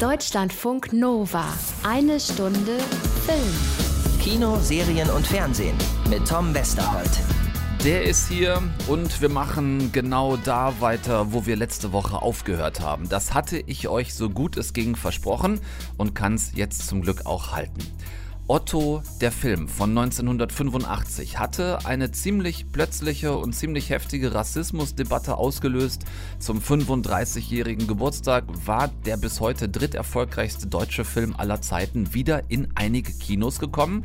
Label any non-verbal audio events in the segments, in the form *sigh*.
Deutschlandfunk Nova. Eine Stunde Film. Kino, Serien und Fernsehen mit Tom Westerholt. Der ist hier und wir machen genau da weiter, wo wir letzte Woche aufgehört haben. Das hatte ich euch so gut es ging versprochen und kann es jetzt zum Glück auch halten. Otto, der Film von 1985, hatte eine ziemlich plötzliche und ziemlich heftige Rassismusdebatte ausgelöst. Zum 35-jährigen Geburtstag war der bis heute dritterfolgreichste deutsche Film aller Zeiten wieder in einige Kinos gekommen.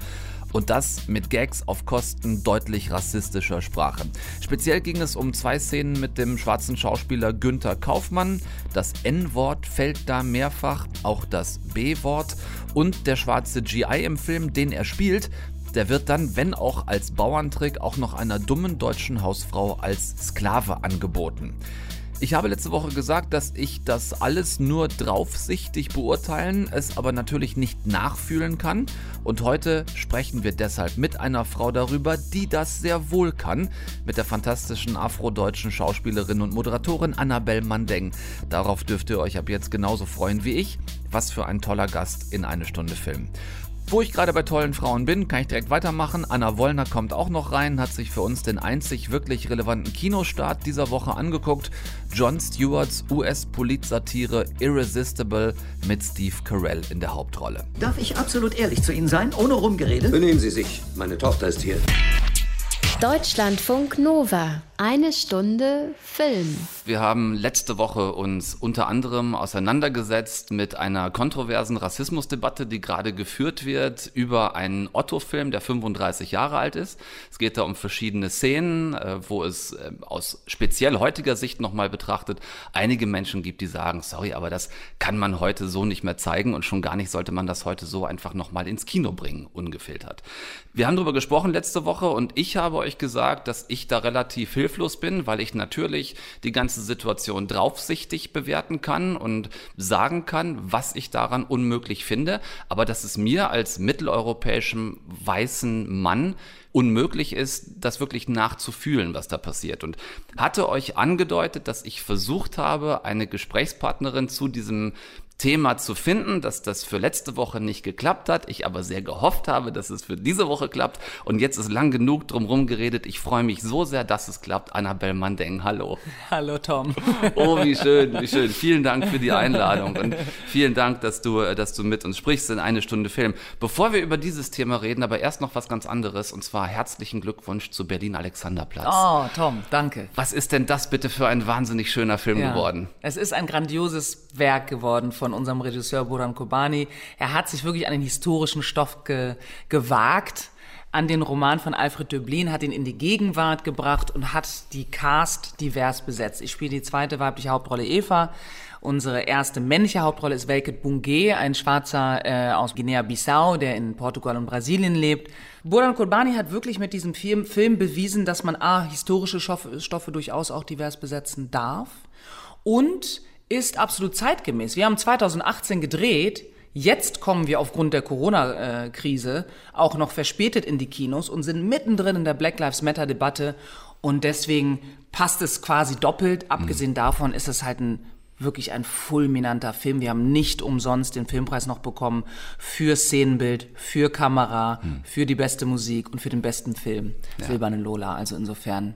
Und das mit Gags auf Kosten deutlich rassistischer Sprache. Speziell ging es um zwei Szenen mit dem schwarzen Schauspieler Günther Kaufmann. Das N-Wort fällt da mehrfach, auch das B-Wort. Und der schwarze GI im Film, den er spielt, der wird dann, wenn auch als Bauerntrick, auch noch einer dummen deutschen Hausfrau als Sklave angeboten. Ich habe letzte Woche gesagt, dass ich das alles nur draufsichtig beurteilen, es aber natürlich nicht nachfühlen kann. Und heute sprechen wir deshalb mit einer Frau darüber, die das sehr wohl kann, mit der fantastischen afrodeutschen Schauspielerin und Moderatorin Annabelle Mandeng. Darauf dürft ihr euch ab jetzt genauso freuen wie ich. Was für ein toller Gast in eine Stunde Film. Wo ich gerade bei tollen Frauen bin, kann ich direkt weitermachen. Anna Wollner kommt auch noch rein, hat sich für uns den einzig wirklich relevanten Kinostart dieser Woche angeguckt. Jon Stewarts US-Politsatire Irresistible mit Steve Carell in der Hauptrolle. Darf ich absolut ehrlich zu Ihnen sein, ohne rumgerede? Benehmen Sie sich. Meine Tochter ist hier. Deutschlandfunk Nova. Eine Stunde Film. Wir haben letzte Woche uns unter anderem auseinandergesetzt mit einer kontroversen Rassismusdebatte, die gerade geführt wird über einen Otto-Film, der 35 Jahre alt ist. Es geht da um verschiedene Szenen, äh, wo es äh, aus speziell heutiger Sicht nochmal betrachtet einige Menschen gibt, die sagen, sorry, aber das kann man heute so nicht mehr zeigen und schon gar nicht sollte man das heute so einfach nochmal ins Kino bringen, ungefiltert. Wir haben darüber gesprochen letzte Woche und ich habe euch gesagt, dass ich da relativ hilflos bin, weil ich natürlich die ganze Situation draufsichtig bewerten kann und sagen kann, was ich daran unmöglich finde, aber dass es mir als mitteleuropäischem weißen Mann unmöglich ist, das wirklich nachzufühlen, was da passiert. Und hatte euch angedeutet, dass ich versucht habe, eine Gesprächspartnerin zu diesem Thema zu finden, dass das für letzte Woche nicht geklappt hat. Ich aber sehr gehofft habe, dass es für diese Woche klappt. Und jetzt ist lang genug drumherum geredet. Ich freue mich so sehr, dass es klappt. Annabelle Mandeng, hallo. *laughs* Hallo Tom. *laughs* Oh, wie schön, wie schön. Vielen Dank für die Einladung und vielen Dank, dass du, dass du mit uns sprichst in eine Stunde Film. Bevor wir über dieses Thema reden, aber erst noch was ganz anderes und zwar herzlichen Glückwunsch zu Berlin Alexanderplatz. Oh, Tom, danke. Was ist denn das bitte für ein wahnsinnig schöner Film Ja. geworden? Es ist ein grandioses Werk geworden von unserem Regisseur Boran Kobani. Er hat sich wirklich an den historischen Stoff ge gewagt, an den Roman von Alfred Döblin, hat ihn in die Gegenwart gebracht und hat die Cast divers besetzt. Ich spiele die zweite weibliche Hauptrolle Eva. Unsere erste männliche Hauptrolle ist Welket Bungé, ein Schwarzer äh, aus Guinea-Bissau, der in Portugal und Brasilien lebt. Boran Kobani hat wirklich mit diesem Film, Film bewiesen, dass man A, historische Stoffe durchaus auch divers besetzen darf und ist absolut zeitgemäß. Wir haben 2018 gedreht. Jetzt kommen wir aufgrund der Corona-Krise auch noch verspätet in die Kinos und sind mittendrin in der Black Lives Matter-Debatte. Und deswegen passt es quasi doppelt. Abgesehen davon ist es halt ein wirklich ein fulminanter Film. Wir haben nicht umsonst den Filmpreis noch bekommen für Szenenbild, für Kamera, für die beste Musik und für den besten Film. Silberne Lola. Also insofern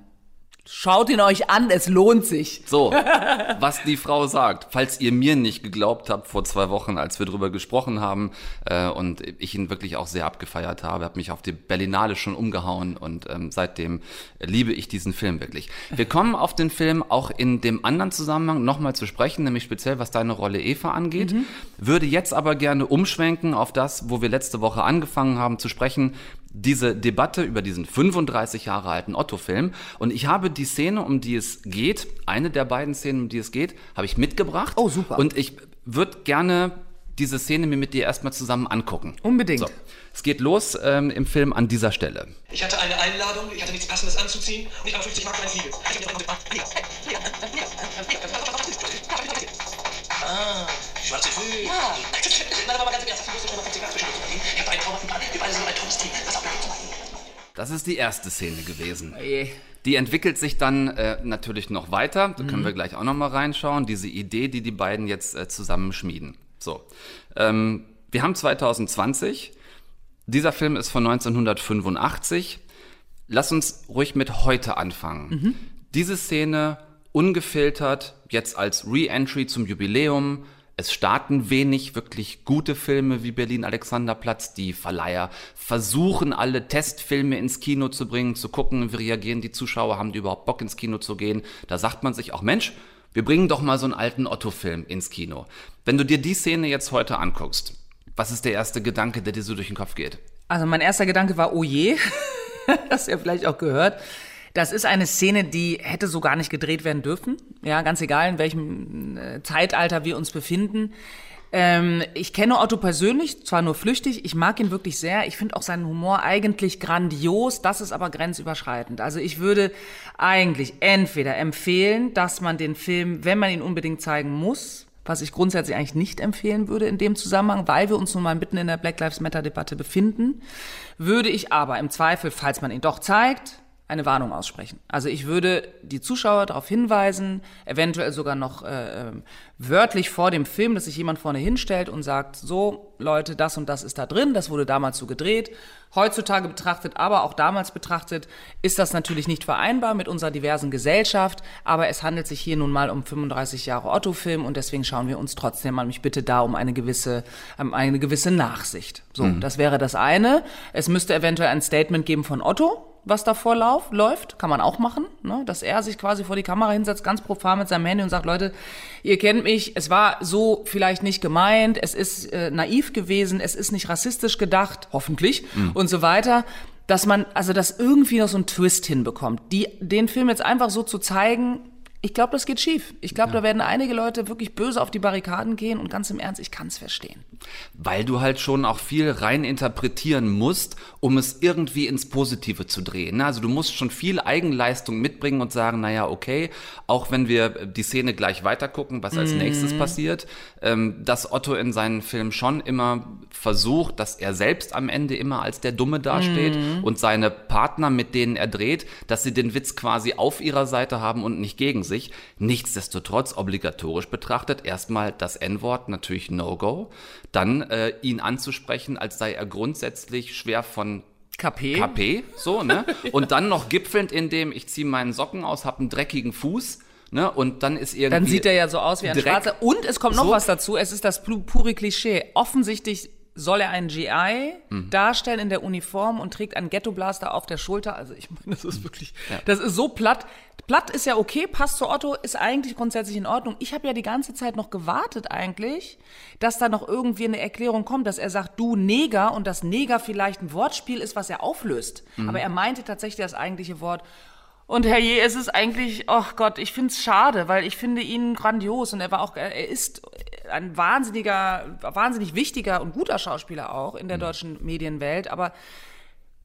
Schaut ihn euch an, es lohnt sich. So, *laughs* was die Frau sagt. Falls ihr mir nicht geglaubt habt vor zwei Wochen, als wir drüber gesprochen haben äh, und ich ihn wirklich auch sehr abgefeiert habe, habe mich auf die Berlinale schon umgehauen und ähm, seitdem liebe ich diesen Film wirklich. Wir kommen auf den Film auch in dem anderen Zusammenhang nochmal zu sprechen, nämlich speziell was deine Rolle Eva angeht. Würde jetzt aber gerne umschwenken auf das, wo wir letzte Woche angefangen haben zu sprechen, diese Debatte über diesen 35 Jahre alten Otto-Film. Und ich habe die Szene, um die es geht, eine der beiden Szenen, um die es geht, habe ich mitgebracht. Oh, super. Und ich würde gerne diese Szene mir mit dir erstmal zusammen angucken. Unbedingt. So, es geht los ähm, im Film an dieser Stelle. Ich hatte eine Einladung, ich hatte nichts Passendes anzuziehen und ich habe 50 Mark für ein Schwarze Füße. Ja. Nein, aber mal ganz im Ernst, das musst du schon mal 50 Mark zwischen uns verdienen. Ich habe einen traumhaften Plan. Wir beide sind ein tolles Team. Pass auf. Das ist die erste Szene gewesen. je. Die entwickelt sich dann äh, natürlich noch weiter. Da können wir gleich auch noch mal reinschauen. Diese Idee, die die beiden jetzt äh, zusammen schmieden. So. Ähm, wir haben 2020. Dieser Film ist von 1985. Lass uns ruhig mit heute anfangen. Diese Szene ungefiltert, jetzt als Re-Entry zum Jubiläum. Es starten wenig wirklich gute Filme wie Berlin Alexanderplatz. Die Verleiher versuchen alle Testfilme ins Kino zu bringen, zu gucken, wie reagieren die Zuschauer, haben die überhaupt Bock ins Kino zu gehen. Da sagt man sich auch, Mensch, wir bringen doch mal so einen alten Otto-Film ins Kino. Wenn du dir die Szene jetzt heute anguckst, was ist der erste Gedanke, der dir so durch den Kopf geht? Also mein erster Gedanke war, oh je, *laughs* hast du ja vielleicht auch gehört. Das ist eine Szene, die hätte so gar nicht gedreht werden dürfen. Ja, ganz egal, in welchem äh, Zeitalter wir uns befinden. Ähm, ich kenne Otto persönlich, zwar nur flüchtig, ich mag ihn wirklich sehr. Ich finde auch seinen Humor eigentlich grandios, das ist aber grenzüberschreitend. Also ich würde eigentlich entweder empfehlen, dass man den Film, wenn man ihn unbedingt zeigen muss, was ich grundsätzlich eigentlich nicht empfehlen würde in dem Zusammenhang, weil wir uns nun mal mitten in der Black Lives Matter Debatte befinden, würde ich aber im Zweifel, falls man ihn doch zeigt, eine Warnung aussprechen. Also ich würde die Zuschauer darauf hinweisen, eventuell sogar noch äh, ähm, wörtlich vor dem Film, dass sich jemand vorne hinstellt und sagt, so Leute, das und das ist da drin, das wurde damals so gedreht. Heutzutage betrachtet, aber auch damals betrachtet, ist das natürlich nicht vereinbar mit unserer diversen Gesellschaft, aber es handelt sich hier nun mal um 35 Jahre Otto-Film und deswegen schauen wir uns trotzdem an mich bitte da um eine gewisse, um eine gewisse Nachsicht. So, das wäre das eine. Es müsste eventuell ein Statement geben von Otto, was davor lauf, läuft, kann man auch machen, ne? dass er sich quasi vor die Kamera hinsetzt, ganz profan mit seinem Handy und sagt, Leute, ihr kennt mich, es war so vielleicht nicht gemeint, es ist äh, naiv gewesen, es ist nicht rassistisch gedacht, hoffentlich und so weiter. Dass man, also dass irgendwie noch so einen Twist hinbekommt. Die, den Film jetzt einfach so zu zeigen, ich glaube, das geht schief. Ich glaube, da werden einige Leute wirklich böse auf die Barrikaden gehen und ganz im Ernst, ich kann es verstehen. Weil du halt schon auch viel rein interpretieren musst, um es irgendwie ins Positive zu drehen. Also du musst schon viel Eigenleistung mitbringen und sagen, naja, okay, auch wenn wir die Szene gleich weitergucken, was als nächstes passiert, ähm, dass Otto in seinen Filmen schon immer versucht, dass er selbst am Ende immer als der Dumme dasteht und seine Partner, mit denen er dreht, dass sie den Witz quasi auf ihrer Seite haben und nicht gegen sich. Nichtsdestotrotz obligatorisch betrachtet erstmal das N-Wort natürlich No-Go, dann äh, ihn anzusprechen, als sei er grundsätzlich schwer von KP? KP, so, ne? *laughs* Und dann noch gipfelnd in dem, ich ziehe meinen Socken aus, hab einen dreckigen Fuß, ne? Und dann ist irgendwie. Dann sieht er ja so aus wie ein Dreck. Schwarzer. Und es kommt noch So. was dazu. Es ist das pu- pure Klischee. Offensichtlich soll er einen GI Mhm. darstellen in der Uniform und trägt einen Ghetto-Blaster auf der Schulter. Also ich meine, das ist wirklich, das ist so platt. Platt ist ja okay, passt zu Otto, ist eigentlich grundsätzlich in Ordnung. Ich habe ja die ganze Zeit noch gewartet eigentlich, dass da noch irgendwie eine Erklärung kommt, dass er sagt, du Neger und das Neger vielleicht ein Wortspiel ist, was er auflöst. Mhm. Aber er meinte tatsächlich das eigentliche Wort. Und Herr Je, es ist eigentlich, oh Gott, ich finde es schade, weil ich finde ihn grandios und er war auch, er ist ein wahnsinniger, wahnsinnig wichtiger und guter Schauspieler auch in der deutschen Medienwelt, aber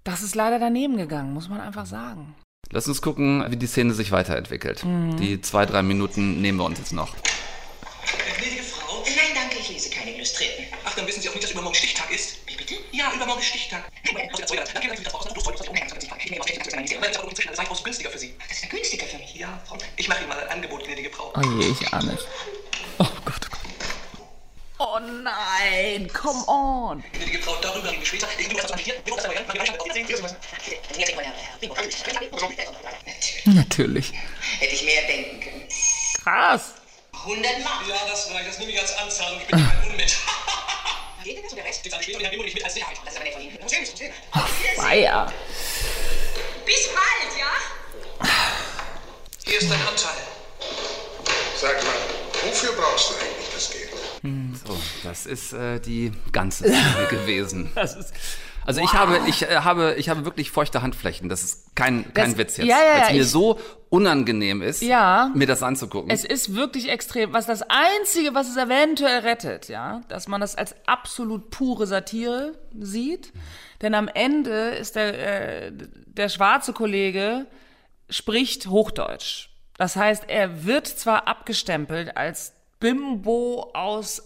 das ist leider daneben gegangen, muss man einfach sagen. Lass uns gucken, wie die Szene sich weiterentwickelt. Die zwei, drei Minuten nehmen wir uns jetzt noch. Gnädige Frau. Nein, danke, ich lese keine Illustrierten. Ach, dann wissen Sie auch nicht, dass übermorgen Stichtag ist. Wie bitte? Ja, übermorgen ist Stichtag. Der ich nicht. Ich nehme aus, das ist Nein, das ist aber das ist günstiger für Sie. Das ist ja günstiger für mich. Ja, Frau. Ich mache Ihnen mal ein Angebot, gnädige Frau. Oh je, ich ahne es. Oh Gott, oh Gott. Oh nein, come on. Gnädige Frau, darüber reden wir später. Ich bin das hier. Wir das aber ja. Wir sehen Sie was. Jetzt mal, Herr Bingo. Natürlich. Hätte ich mehr denken können. Krass. 100 Mark. Ja, das reicht. Das nehme ich als Anzahlung. Ich bin kein Unmensch. Geht denn das oder Rest? Und Herr Bimo nicht mit als Sicherheit. Das ist aber nicht von Ihnen. Feier. Bis bald, ja? Hier ist dein Anteil. Sag mal, wofür brauchst du eigentlich das Geld? So, das ist äh, die ganze Szene *laughs* gewesen. also ich habe, ich äh, habe, ich habe wirklich feuchte Handflächen. Das ist kein, kein Das- Witz jetzt. ja, ja, weil es mir so unangenehm ist, Ja. mir das anzugucken. Es ist wirklich extrem. Was das Einzige, was es eventuell rettet, ja, dass man das als absolut pure Satire sieht. Denn am Ende ist der, äh, der schwarze Kollege spricht Hochdeutsch. Das heißt, er wird zwar abgestempelt als Bimbo aus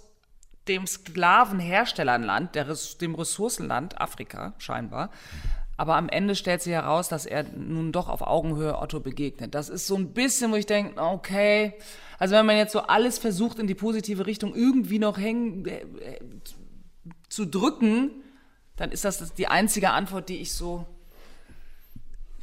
dem Sklavenherstellerland, dem Ressourcenland Afrika scheinbar, Aber am Ende stellt sich heraus, dass er nun doch auf Augenhöhe Otto begegnet. Das ist so ein bisschen, wo ich denke, okay, also wenn man jetzt so alles versucht in die positive Richtung irgendwie noch hängen äh, äh, zu drücken, dann ist das die einzige Antwort, die ich so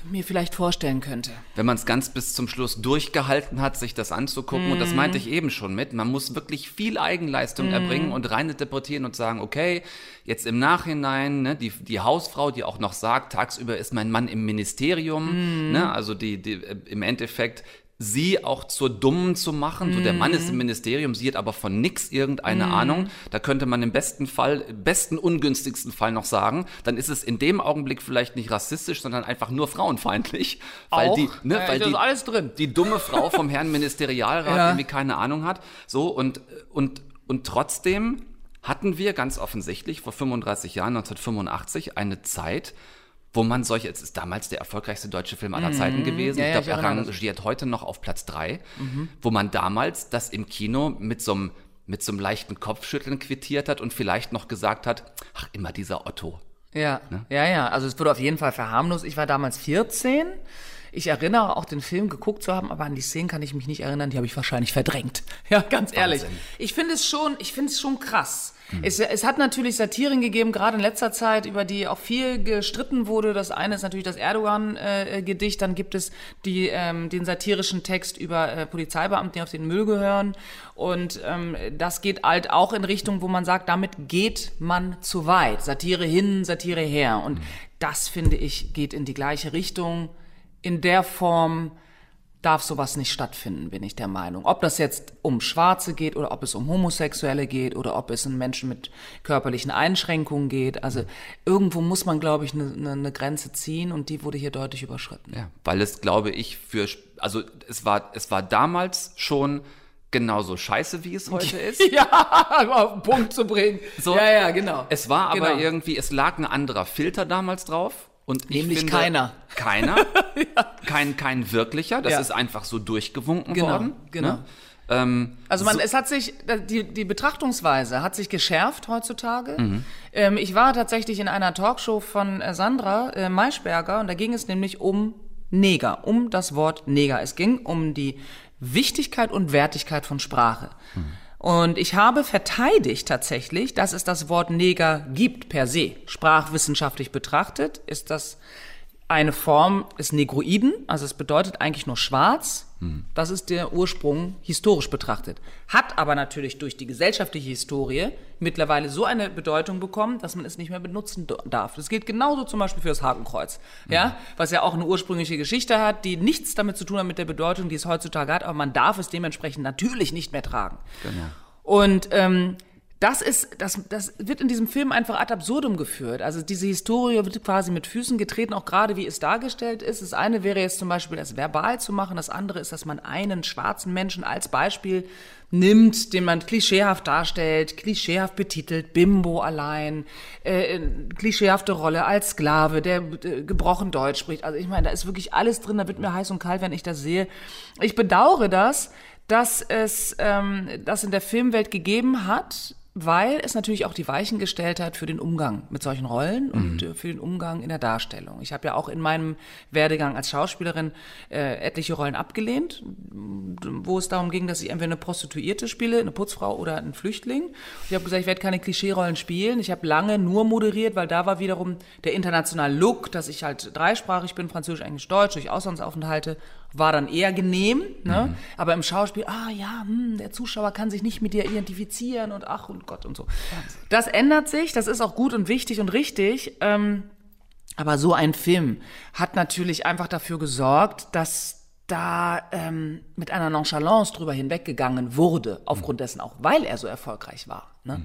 mir vielleicht vorstellen könnte. Wenn man es ganz bis zum Schluss durchgehalten hat, sich das anzugucken, und das meinte ich eben schon mit, man muss wirklich viel Eigenleistung erbringen und rein interpretieren und sagen, okay, jetzt im Nachhinein, ne, die, die Hausfrau, die auch noch sagt, tagsüber ist mein Mann im Ministerium, ne, also die, die äh, im Endeffekt sie auch zur Dummen zu machen. So, der Mann ist im Ministerium, sie hat aber von nix irgendeine Ahnung. Da könnte man im besten Fall, im besten ungünstigsten Fall noch sagen, dann ist es in dem Augenblick vielleicht nicht rassistisch, sondern einfach nur frauenfeindlich. Weil Auch? die, ne, Ja, weil die, ist alles drin. die dumme Frau vom Herrn *laughs* Ministerialrat Ja. irgendwie keine Ahnung hat. So, und, und, und trotzdem hatten wir ganz offensichtlich vor 35 Jahren, 1985, eine Zeit, wo man solche, es ist damals der erfolgreichste deutsche Film aller Zeiten gewesen. Mhm. Ja, ich ja, glaube, ich er rangiert heute noch auf Platz drei, Mhm. wo man damals das im Kino mit so einem mit so einem leichten Kopfschütteln quittiert hat und vielleicht noch gesagt hat, ach, immer dieser Otto. Ja, ja, ja. Also es wurde auf jeden Fall verharmlost. Ich war damals 14. Ich erinnere auch den Film geguckt zu haben, aber an die Szenen kann ich mich nicht erinnern. Die habe ich wahrscheinlich verdrängt. *laughs* Ja, ganz ehrlich. Ich finde es schon, ich finde es schon krass. Es, es hat natürlich Satiren gegeben, gerade in letzter Zeit, über die auch viel gestritten wurde. Das eine ist natürlich das Erdogan-Gedicht, dann gibt es die, ähm, den satirischen Text über äh, Polizeibeamte, die auf den Müll gehören. Und ähm, das geht halt auch in Richtung, wo man sagt, damit geht man zu weit. Satire hin, Satire her. Und das, finde ich, geht in die gleiche Richtung. In der Form darf sowas nicht stattfinden, bin ich der Meinung. Ob das jetzt um Schwarze geht oder ob es um Homosexuelle geht oder ob es um Menschen mit körperlichen Einschränkungen geht. Also irgendwo muss man, glaube ich, eine ne, ne Grenze ziehen und die wurde hier deutlich überschritten. Ja, weil es, glaube ich, für, also es war, es war damals schon genauso scheiße, wie es heute *laughs* ist. Ja, auf den Punkt zu bringen. So. Ja, ja, genau. Es war aber Genau. irgendwie, es lag ein anderer Filter damals drauf. Und ich Nämlich finde, keiner. Keiner. *laughs* Kein, kein wirklicher. Das Ja. ist einfach so durchgewunken Genau, worden. genau. Ne? Ähm, Also man, so- es hat sich, die, die Betrachtungsweise hat sich geschärft heutzutage. Mhm. Ähm, ich war tatsächlich in einer Talkshow von äh, Sandra äh, Maischberger und da ging es nämlich um Neger, um das Wort Neger. Es ging um die Wichtigkeit und Wertigkeit von Sprache. Und ich habe verteidigt tatsächlich, dass es das Wort Neger gibt per se. Sprachwissenschaftlich betrachtet ist das eine Form des Negroiden, also es bedeutet eigentlich nur schwarz. Das ist der Ursprung historisch betrachtet. Hat aber natürlich durch die gesellschaftliche Historie mittlerweile so eine Bedeutung bekommen, dass man es nicht mehr benutzen darf. Das gilt genauso zum Beispiel für das Hakenkreuz, ja, was ja auch eine ursprüngliche Geschichte hat, die nichts damit zu tun hat mit der Bedeutung, die es heutzutage hat, aber man darf es dementsprechend natürlich nicht mehr tragen. Und ähm, das ist, das, das wird in diesem Film einfach ad absurdum geführt. Also diese Historie wird quasi mit Füßen getreten, auch gerade wie es dargestellt ist. Das eine wäre jetzt zum Beispiel das verbal zu machen. Das andere ist, dass man einen schwarzen Menschen als Beispiel nimmt, den man klischeehaft darstellt, klischeehaft betitelt, Bimbo allein, äh, klischeehafte Rolle als Sklave, der äh, gebrochen Deutsch spricht. Also ich meine, da ist wirklich alles drin, da wird mir heiß und kalt, wenn ich das sehe. Ich bedauere das, dass es ähm, das in der Filmwelt gegeben hat, weil es natürlich auch die Weichen gestellt hat für den Umgang mit solchen Rollen und äh, für den Umgang in der Darstellung. Ich habe ja auch in meinem Werdegang als Schauspielerin äh, etliche Rollen abgelehnt, wo es darum ging, dass ich entweder eine Prostituierte spiele, eine Putzfrau oder einen Flüchtling. Ich habe gesagt, ich werde keine Klischeerollen spielen. Ich habe lange nur moderiert, weil da war wiederum der internationale Look, dass ich halt dreisprachig bin, Französisch, Englisch, Deutsch, durch Auslandsaufenthalte, war dann eher genehm. Ne? Aber im Schauspiel, ah ja, hm, der Zuschauer kann sich nicht mit dir identifizieren und ach und Gott und so. Das ändert sich, das ist auch gut und wichtig und richtig. Ähm, aber so ein Film hat natürlich einfach dafür gesorgt, dass da ähm, mit einer Nonchalance drüber hinweggegangen wurde, aufgrund dessen auch, weil er so erfolgreich war. Ne?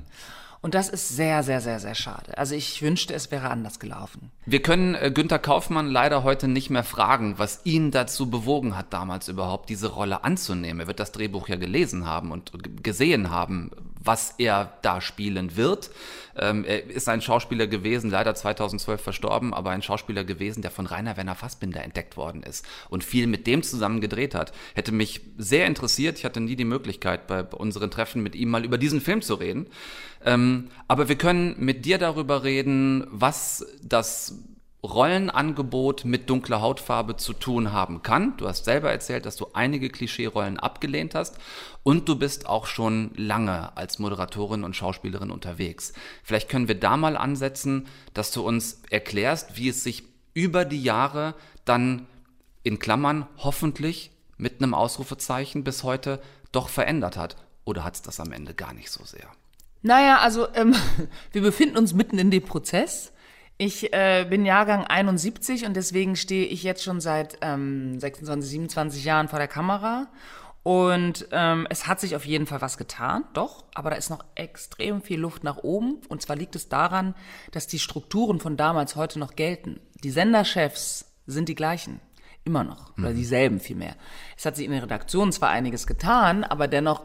Und das ist sehr, sehr, sehr, sehr schade. Also ich wünschte, es wäre anders gelaufen. Wir können äh, Günther Kaufmann leider heute nicht mehr fragen, was ihn dazu bewogen hat, damals überhaupt diese Rolle anzunehmen. Er wird das Drehbuch ja gelesen haben und gesehen haben, was er da spielen wird. Ähm, er ist ein Schauspieler gewesen, leider 2012 verstorben, aber ein Schauspieler gewesen, der von Rainer Werner Fassbinder entdeckt worden ist und viel mit dem zusammen gedreht hat. Hätte mich sehr interessiert. Ich hatte nie die Möglichkeit, bei unseren Treffen mit ihm mal über diesen Film zu reden. Ähm, aber wir können mit dir darüber reden, was das Rollenangebot mit dunkler Hautfarbe zu tun haben kann. Du hast selber erzählt, dass du einige Klischee-Rollen abgelehnt hast und du bist auch schon lange als Moderatorin und Schauspielerin unterwegs. Vielleicht können wir da mal ansetzen, dass du uns erklärst, wie es sich über die Jahre dann in Klammern hoffentlich mit einem Ausrufezeichen bis heute doch verändert hat. Oder hat es das am Ende gar nicht so sehr? Naja, also ähm, *laughs* wir befinden uns mitten in dem Prozess. Ich äh, bin Jahrgang 71 und deswegen stehe ich jetzt schon seit ähm, 26, 27 Jahren vor der Kamera. Und ähm, es hat sich auf jeden Fall was getan, doch, aber da ist noch extrem viel Luft nach oben. Und zwar liegt es daran, dass die Strukturen von damals heute noch gelten. Die Senderchefs sind die gleichen. Immer noch. Oder dieselben vielmehr. Es hat sich in den Redaktionen zwar einiges getan, aber dennoch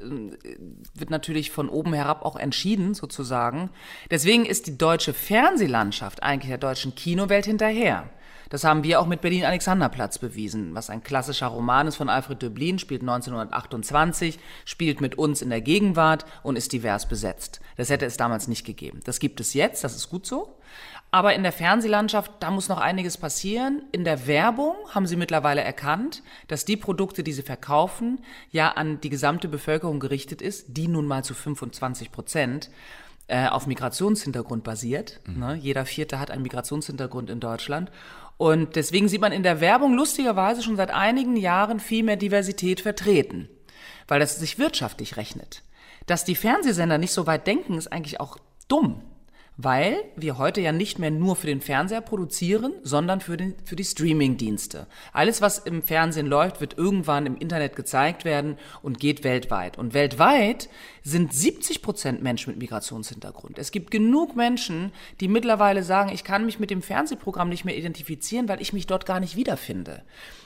wird natürlich von oben herab auch entschieden, sozusagen. Deswegen ist die deutsche Fernsehlandschaft eigentlich der deutschen Kinowelt hinterher. Das haben wir auch mit Berlin Alexanderplatz bewiesen, was ein klassischer Roman ist von Alfred Döblin, spielt 1928, spielt mit uns in der Gegenwart und ist divers besetzt. Das hätte es damals nicht gegeben. Das gibt es jetzt, das ist gut so. Aber in der Fernsehlandschaft, da muss noch einiges passieren. In der Werbung haben sie mittlerweile erkannt, dass die Produkte, die sie verkaufen, ja an die gesamte Bevölkerung gerichtet ist, die nun mal zu 25 Prozent äh, auf Migrationshintergrund basiert. Ne? Jeder Vierte hat einen Migrationshintergrund in Deutschland. Und deswegen sieht man in der Werbung lustigerweise schon seit einigen Jahren viel mehr Diversität vertreten, weil das sich wirtschaftlich rechnet. Dass die Fernsehsender nicht so weit denken, ist eigentlich auch dumm weil wir heute ja nicht mehr nur für den Fernseher produzieren, sondern für, den, für die Streaming-Dienste. Alles, was im Fernsehen läuft, wird irgendwann im Internet gezeigt werden und geht weltweit. Und weltweit sind 70 Prozent Menschen mit Migrationshintergrund. Es gibt genug Menschen, die mittlerweile sagen, ich kann mich mit dem Fernsehprogramm nicht mehr identifizieren, weil ich mich dort gar nicht wiederfinde.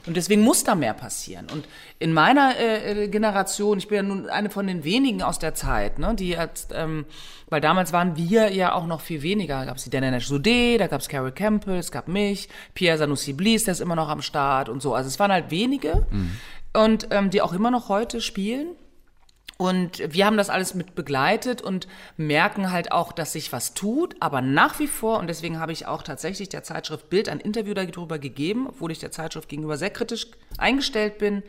Und deswegen muss da mehr passieren. Und in meiner äh, Generation, ich bin ja nun eine von den wenigen aus der Zeit, ne, die jetzt, ähm, weil damals waren wir ja auch noch viel weniger. Da gab es die Dana Nash Sudé, da gab es Carol Campbell, es gab mich, Pierre Sanussi Blies, der ist immer noch am Start und so. Also es waren halt wenige und ähm, die auch immer noch heute spielen. Und wir haben das alles mit begleitet und merken halt auch, dass sich was tut, aber nach wie vor, und deswegen habe ich auch tatsächlich der Zeitschrift Bild ein Interview darüber gegeben, obwohl ich der Zeitschrift gegenüber sehr kritisch eingestellt bin,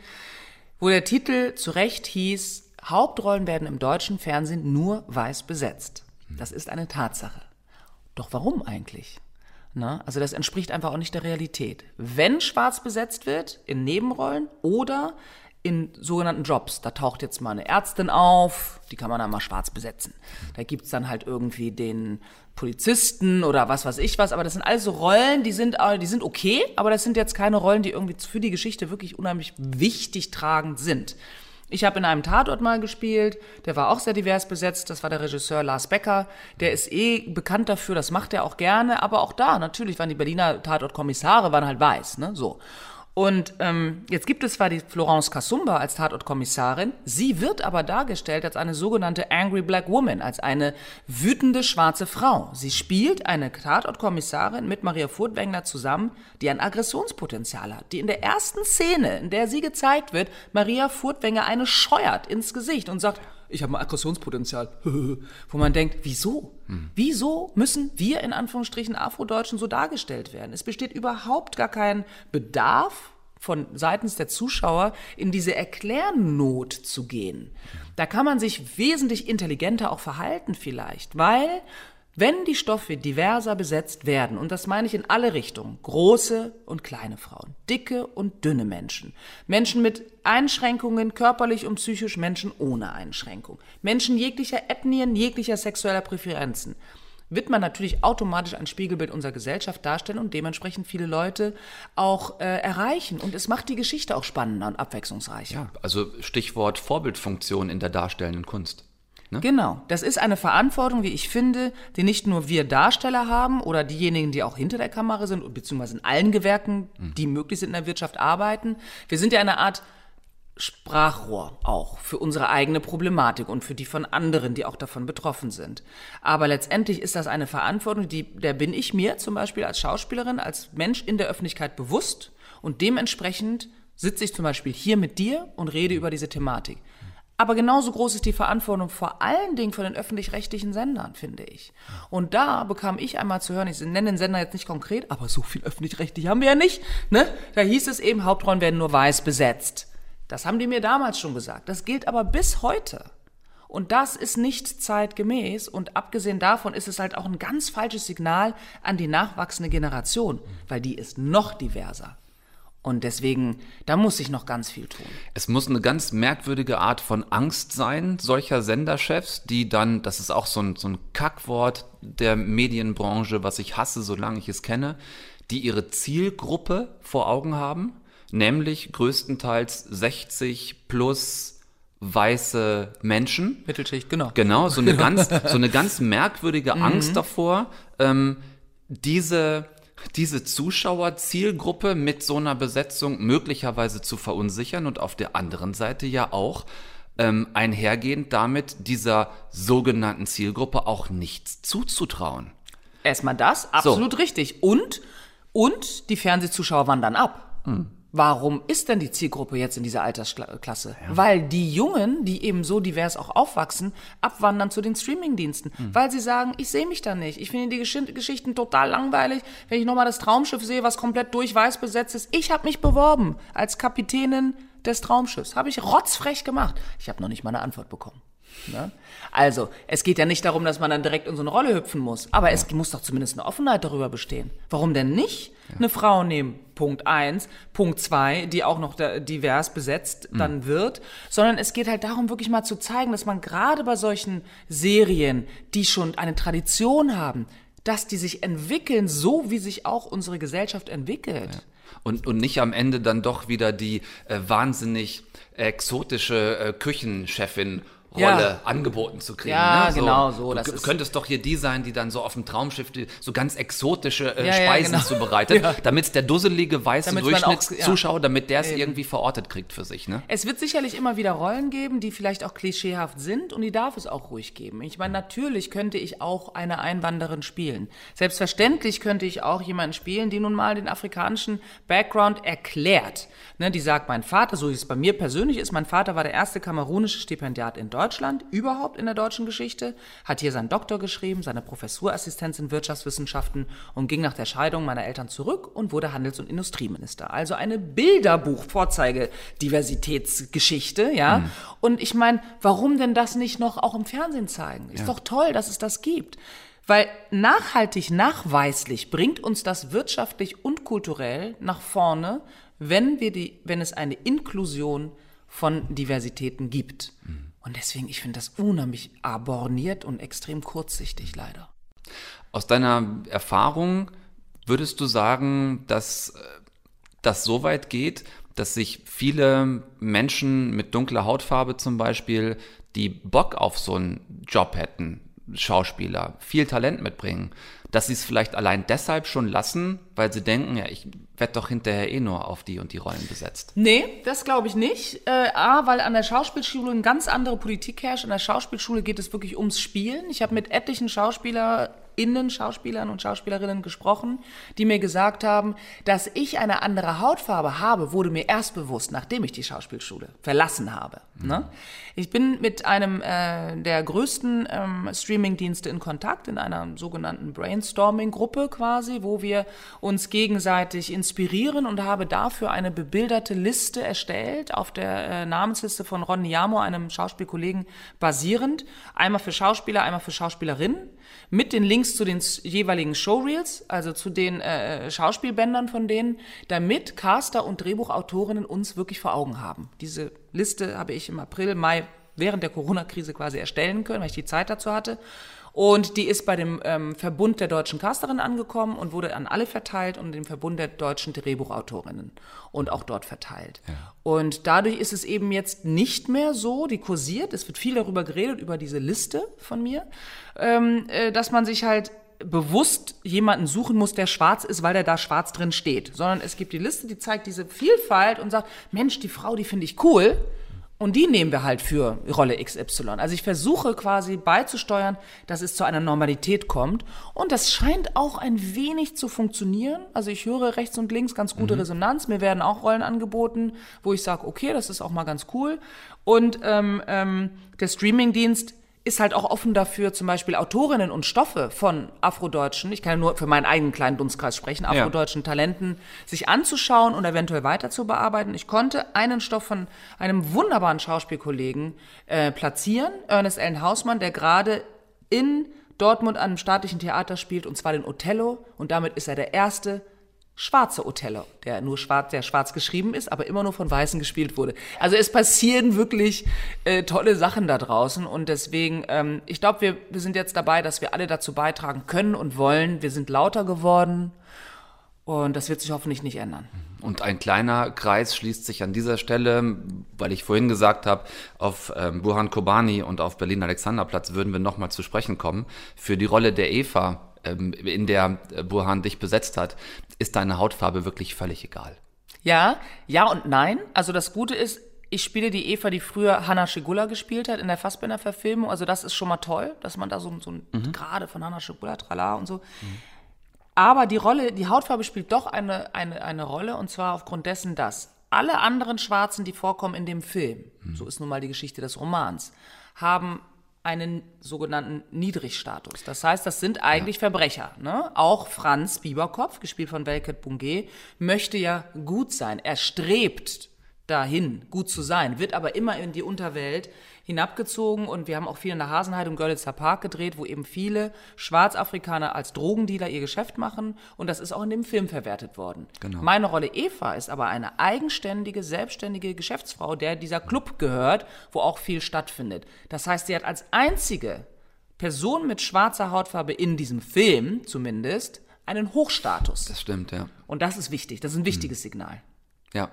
wo der Titel zu Recht hieß, Hauptrollen werden im deutschen Fernsehen nur weiß besetzt. Das ist eine Tatsache. Doch warum eigentlich? Na, also das entspricht einfach auch nicht der Realität. Wenn schwarz besetzt wird, in Nebenrollen oder in sogenannten Jobs. Da taucht jetzt mal eine Ärztin auf, die kann man dann mal schwarz besetzen. Da gibt's dann halt irgendwie den Polizisten oder was weiß ich was, aber das sind alles so Rollen, die sind, äh, die sind okay, aber das sind jetzt keine Rollen, die irgendwie für die Geschichte wirklich unheimlich wichtig tragend sind. Ich habe in einem Tatort mal gespielt, der war auch sehr divers besetzt, das war der Regisseur Lars Becker, der ist eh bekannt dafür, das macht er auch gerne, aber auch da, natürlich waren die Berliner Tatortkommissare, waren halt weiß, ne, so. Und ähm, jetzt gibt es zwar die Florence Kasumba als Tatortkommissarin, sie wird aber dargestellt als eine sogenannte Angry Black Woman, als eine wütende schwarze Frau. Sie spielt eine Tatortkommissarin mit Maria Furtwängler zusammen, die ein Aggressionspotenzial hat, die in der ersten Szene, in der sie gezeigt wird, Maria Furtwängler eine scheuert ins Gesicht und sagt, ich habe ein Aggressionspotenzial. *laughs* Wo man denkt, wieso? Wieso müssen wir in Anführungsstrichen Afrodeutschen so dargestellt werden? Es besteht überhaupt gar kein Bedarf von seitens der Zuschauer in diese Erklärnot zu gehen. Da kann man sich wesentlich intelligenter auch verhalten vielleicht, weil wenn die Stoffe diverser besetzt werden, und das meine ich in alle Richtungen, große und kleine Frauen, dicke und dünne Menschen, Menschen mit Einschränkungen körperlich und psychisch, Menschen ohne Einschränkung, Menschen jeglicher Ethnien, jeglicher sexueller Präferenzen, wird man natürlich automatisch ein Spiegelbild unserer Gesellschaft darstellen und dementsprechend viele Leute auch äh, erreichen. Und es macht die Geschichte auch spannender und abwechslungsreicher. Ja, also Stichwort Vorbildfunktion in der darstellenden Kunst. Ne? Genau. Das ist eine Verantwortung, wie ich finde, die nicht nur wir Darsteller haben oder diejenigen, die auch hinter der Kamera sind, beziehungsweise in allen Gewerken, die möglich sind in der Wirtschaft arbeiten. Wir sind ja eine Art Sprachrohr auch für unsere eigene Problematik und für die von anderen, die auch davon betroffen sind. Aber letztendlich ist das eine Verantwortung, die, der bin ich mir zum Beispiel als Schauspielerin, als Mensch in der Öffentlichkeit bewusst und dementsprechend sitze ich zum Beispiel hier mit dir und rede über diese Thematik. Aber genauso groß ist die Verantwortung vor allen Dingen von den öffentlich-rechtlichen Sendern, finde ich. Und da bekam ich einmal zu hören, ich nenne den Sender jetzt nicht konkret, aber so viel öffentlich-rechtlich haben wir ja nicht. Ne? Da hieß es eben, Hauptrollen werden nur weiß besetzt. Das haben die mir damals schon gesagt. Das gilt aber bis heute. Und das ist nicht zeitgemäß. Und abgesehen davon ist es halt auch ein ganz falsches Signal an die nachwachsende Generation, weil die ist noch diverser. Und deswegen, da muss sich noch ganz viel tun. Es muss eine ganz merkwürdige Art von Angst sein, solcher Senderchefs, die dann, das ist auch so ein, so ein Kackwort der Medienbranche, was ich hasse, solange ich es kenne, die ihre Zielgruppe vor Augen haben, nämlich größtenteils 60 plus weiße Menschen. Mittelschicht, genau. Genau, so eine *laughs* ganz, so eine ganz merkwürdige Angst davor, ähm, diese diese Zuschauerzielgruppe mit so einer Besetzung möglicherweise zu verunsichern und auf der anderen Seite ja auch ähm, einhergehend damit dieser sogenannten Zielgruppe auch nichts zuzutrauen. Erstmal das, absolut richtig. Und, und die Fernsehzuschauer wandern ab. Warum ist denn die Zielgruppe jetzt in dieser Altersklasse? Weil die Jungen, die eben so divers auch aufwachsen, abwandern zu den Streamingdiensten. Weil sie sagen, ich sehe mich da nicht. Ich finde die Gesch Geschichten total langweilig. Wenn ich nochmal das Traumschiff sehe, was komplett durch weiß besetzt ist. Ich habe mich beworben als Kapitänin des Traumschiffs. Habe ich rotzfrech gemacht. Ich habe noch nicht mal eine Antwort bekommen. Ne? Also, es geht ja nicht darum, dass man dann direkt in so eine Rolle hüpfen muss, aber es muss doch zumindest eine Offenheit darüber bestehen. Warum denn nicht eine Frau nehmen? Punkt eins, Punkt zwei, die auch noch divers besetzt dann wird, sondern es geht halt darum, wirklich mal zu zeigen, dass man gerade bei solchen Serien, die schon eine Tradition haben, dass die sich entwickeln, so wie sich auch unsere Gesellschaft entwickelt. Und, und nicht am Ende dann doch wieder die äh, wahnsinnig exotische äh, Küchenchefin. Rolle Ja. angeboten zu kriegen. Ja, ne? genau so, Du das könntest doch hier die sein, die dann so auf dem Traumschiff die, so ganz exotische äh, Ja, ja, Speisen genau. zubereitet, *laughs* Ja. damit der dusselige weiße Durchschnittszuschauer, damit der es irgendwie verortet kriegt für sich. Ne? Es wird sicherlich immer wieder Rollen geben, die vielleicht auch klischeehaft sind und die darf es auch ruhig geben. Ich meine, natürlich könnte ich auch eine Einwanderin spielen. Selbstverständlich könnte ich auch jemanden spielen, die nun mal den afrikanischen Background erklärt. Ne, die sagt, mein Vater, so wie es bei mir persönlich ist, mein Vater war der erste kamerunische Stipendiat in Deutschland, überhaupt in der deutschen Geschichte, hat hier seinen Doktor geschrieben, seine Professurassistenz in Wirtschaftswissenschaften und ging nach der Scheidung meiner Eltern zurück und wurde Handels- und Industrieminister. Also eine Bilderbuch-Vorzeige-Diversitätsgeschichte, ja. Und ich meine, warum denn das nicht noch auch im Fernsehen zeigen? Ist doch toll, dass es das gibt. Weil nachhaltig, nachweislich bringt uns das wirtschaftlich und kulturell nach vorne, wenn wir die, wenn es eine Inklusion von Diversitäten gibt. Und deswegen, ich finde das unheimlich aborniert und extrem kurzsichtig, leider. Aus deiner Erfahrung würdest du sagen, dass äh, das so weit geht, dass sich viele Menschen mit dunkler Hautfarbe zum Beispiel, die Bock auf so einen Job hätten, Schauspieler, viel Talent mitbringen, dass sie es vielleicht allein deshalb schon lassen, weil sie denken, ja, ich werde doch hinterher eh nur auf die und die Rollen besetzt. Nee, das glaube ich nicht. Äh, A, weil an der Schauspielschule eine ganz andere Politik herrscht. An der Schauspielschule geht es wirklich ums Spielen. Ich habe mit etlichen SchauspielerInnen, Schauspielern und Schauspielerinnen gesprochen, die mir gesagt haben, dass ich eine andere Hautfarbe habe, wurde mir erst bewusst, nachdem ich die Schauspielschule verlassen habe. Ne? Ich bin mit einem äh, der größten ähm, Streamingdienste in Kontakt, in einer sogenannten Brainstorming-Gruppe quasi, wo wir uns gegenseitig inspirieren und habe dafür eine bebilderte Liste erstellt, auf der äh, Namensliste von Ron Niamo, einem Schauspielkollegen, basierend. Einmal für Schauspieler, einmal für Schauspielerinnen, mit den Links zu den jeweiligen Showreels, also zu den äh, Schauspielbändern von denen, damit Caster und Drehbuchautorinnen uns wirklich vor Augen haben. Diese Liste habe ich im April, Mai während der Corona-Krise quasi erstellen können, weil ich die Zeit dazu hatte. Und die ist bei dem ähm, Verbund der deutschen Casterinnen angekommen und wurde an alle verteilt und dem Verbund der deutschen Drehbuchautorinnen und auch dort verteilt. Und dadurch ist es eben jetzt nicht mehr so, die kursiert, es wird viel darüber geredet, über diese Liste von mir, ähm, äh, dass man sich halt bewusst jemanden suchen muss, der schwarz ist, weil der da schwarz drin steht, sondern es gibt die Liste, die zeigt diese Vielfalt und sagt, Mensch, die Frau, die finde ich cool. Und die nehmen wir halt für Rolle XY. Also ich versuche quasi beizusteuern, dass es zu einer Normalität kommt. Und das scheint auch ein wenig zu funktionieren. Also ich höre rechts und links ganz gute Resonanz. Mir werden auch Rollen angeboten, wo ich sage, okay, das ist auch mal ganz cool. Und ähm, ähm, der Streamingdienst ist halt auch offen dafür, zum Beispiel Autorinnen und Stoffe von afrodeutschen, ich kann ja nur für meinen eigenen kleinen Dunstkreis sprechen, afrodeutschen Talenten sich anzuschauen und eventuell weiter zu bearbeiten. Ich konnte einen Stoff von einem wunderbaren Schauspielkollegen äh, platzieren, Ernest Allen Hausmann, der gerade in Dortmund an einem staatlichen Theater spielt, und zwar den Othello. Und damit ist er der erste schwarze Othello, der nur schwarz, der schwarz geschrieben ist, aber immer nur von Weißen gespielt wurde. Also es passieren wirklich äh, tolle Sachen da draußen und deswegen, ähm, ich glaube, wir, wir sind jetzt dabei, dass wir alle dazu beitragen können und wollen. Wir sind lauter geworden und das wird sich hoffentlich nicht ändern. Und ein kleiner Kreis schließt sich an dieser Stelle, weil ich vorhin gesagt habe, auf ähm, Burhan Kobani und auf Berlin Alexanderplatz würden wir nochmal zu sprechen kommen. Für die Rolle der Eva, in der äh, Burhan dich besetzt hat, ist deine Hautfarbe wirklich völlig egal. Ja, ja und nein. Also das Gute ist, ich spiele die Eva, die früher Hannah Schigula gespielt hat in der Fassbinder-Verfilmung. Also das ist schon mal toll, dass man da so, so ein gerade von Hannah Schigula, trala und so. Aber die Rolle, die Hautfarbe spielt doch eine, eine, eine Rolle und zwar aufgrund dessen, dass alle anderen Schwarzen, die vorkommen in dem Film, so ist nun mal die Geschichte des Romans, haben einen sogenannten Niedrigstatus. Das heißt, das sind eigentlich Verbrecher. Ne? Auch Franz Bieberkopf, gespielt von Welket Bungé, möchte ja gut sein. Er strebt dahin, gut zu sein, wird aber immer in die Unterwelt hinabgezogen und wir haben auch viel in der Hasenheide im Görlitzer Park gedreht, wo eben viele Schwarzafrikaner als Drogendealer ihr Geschäft machen und das ist auch in dem Film verwertet worden. Genau. Meine Rolle Eva ist aber eine eigenständige, selbstständige Geschäftsfrau, der dieser Club gehört, wo auch viel stattfindet. Das heißt, sie hat als einzige Person mit schwarzer Hautfarbe in diesem Film zumindest einen Hochstatus. Das stimmt, ja. Und das ist wichtig, das ist ein wichtiges Signal. Ja.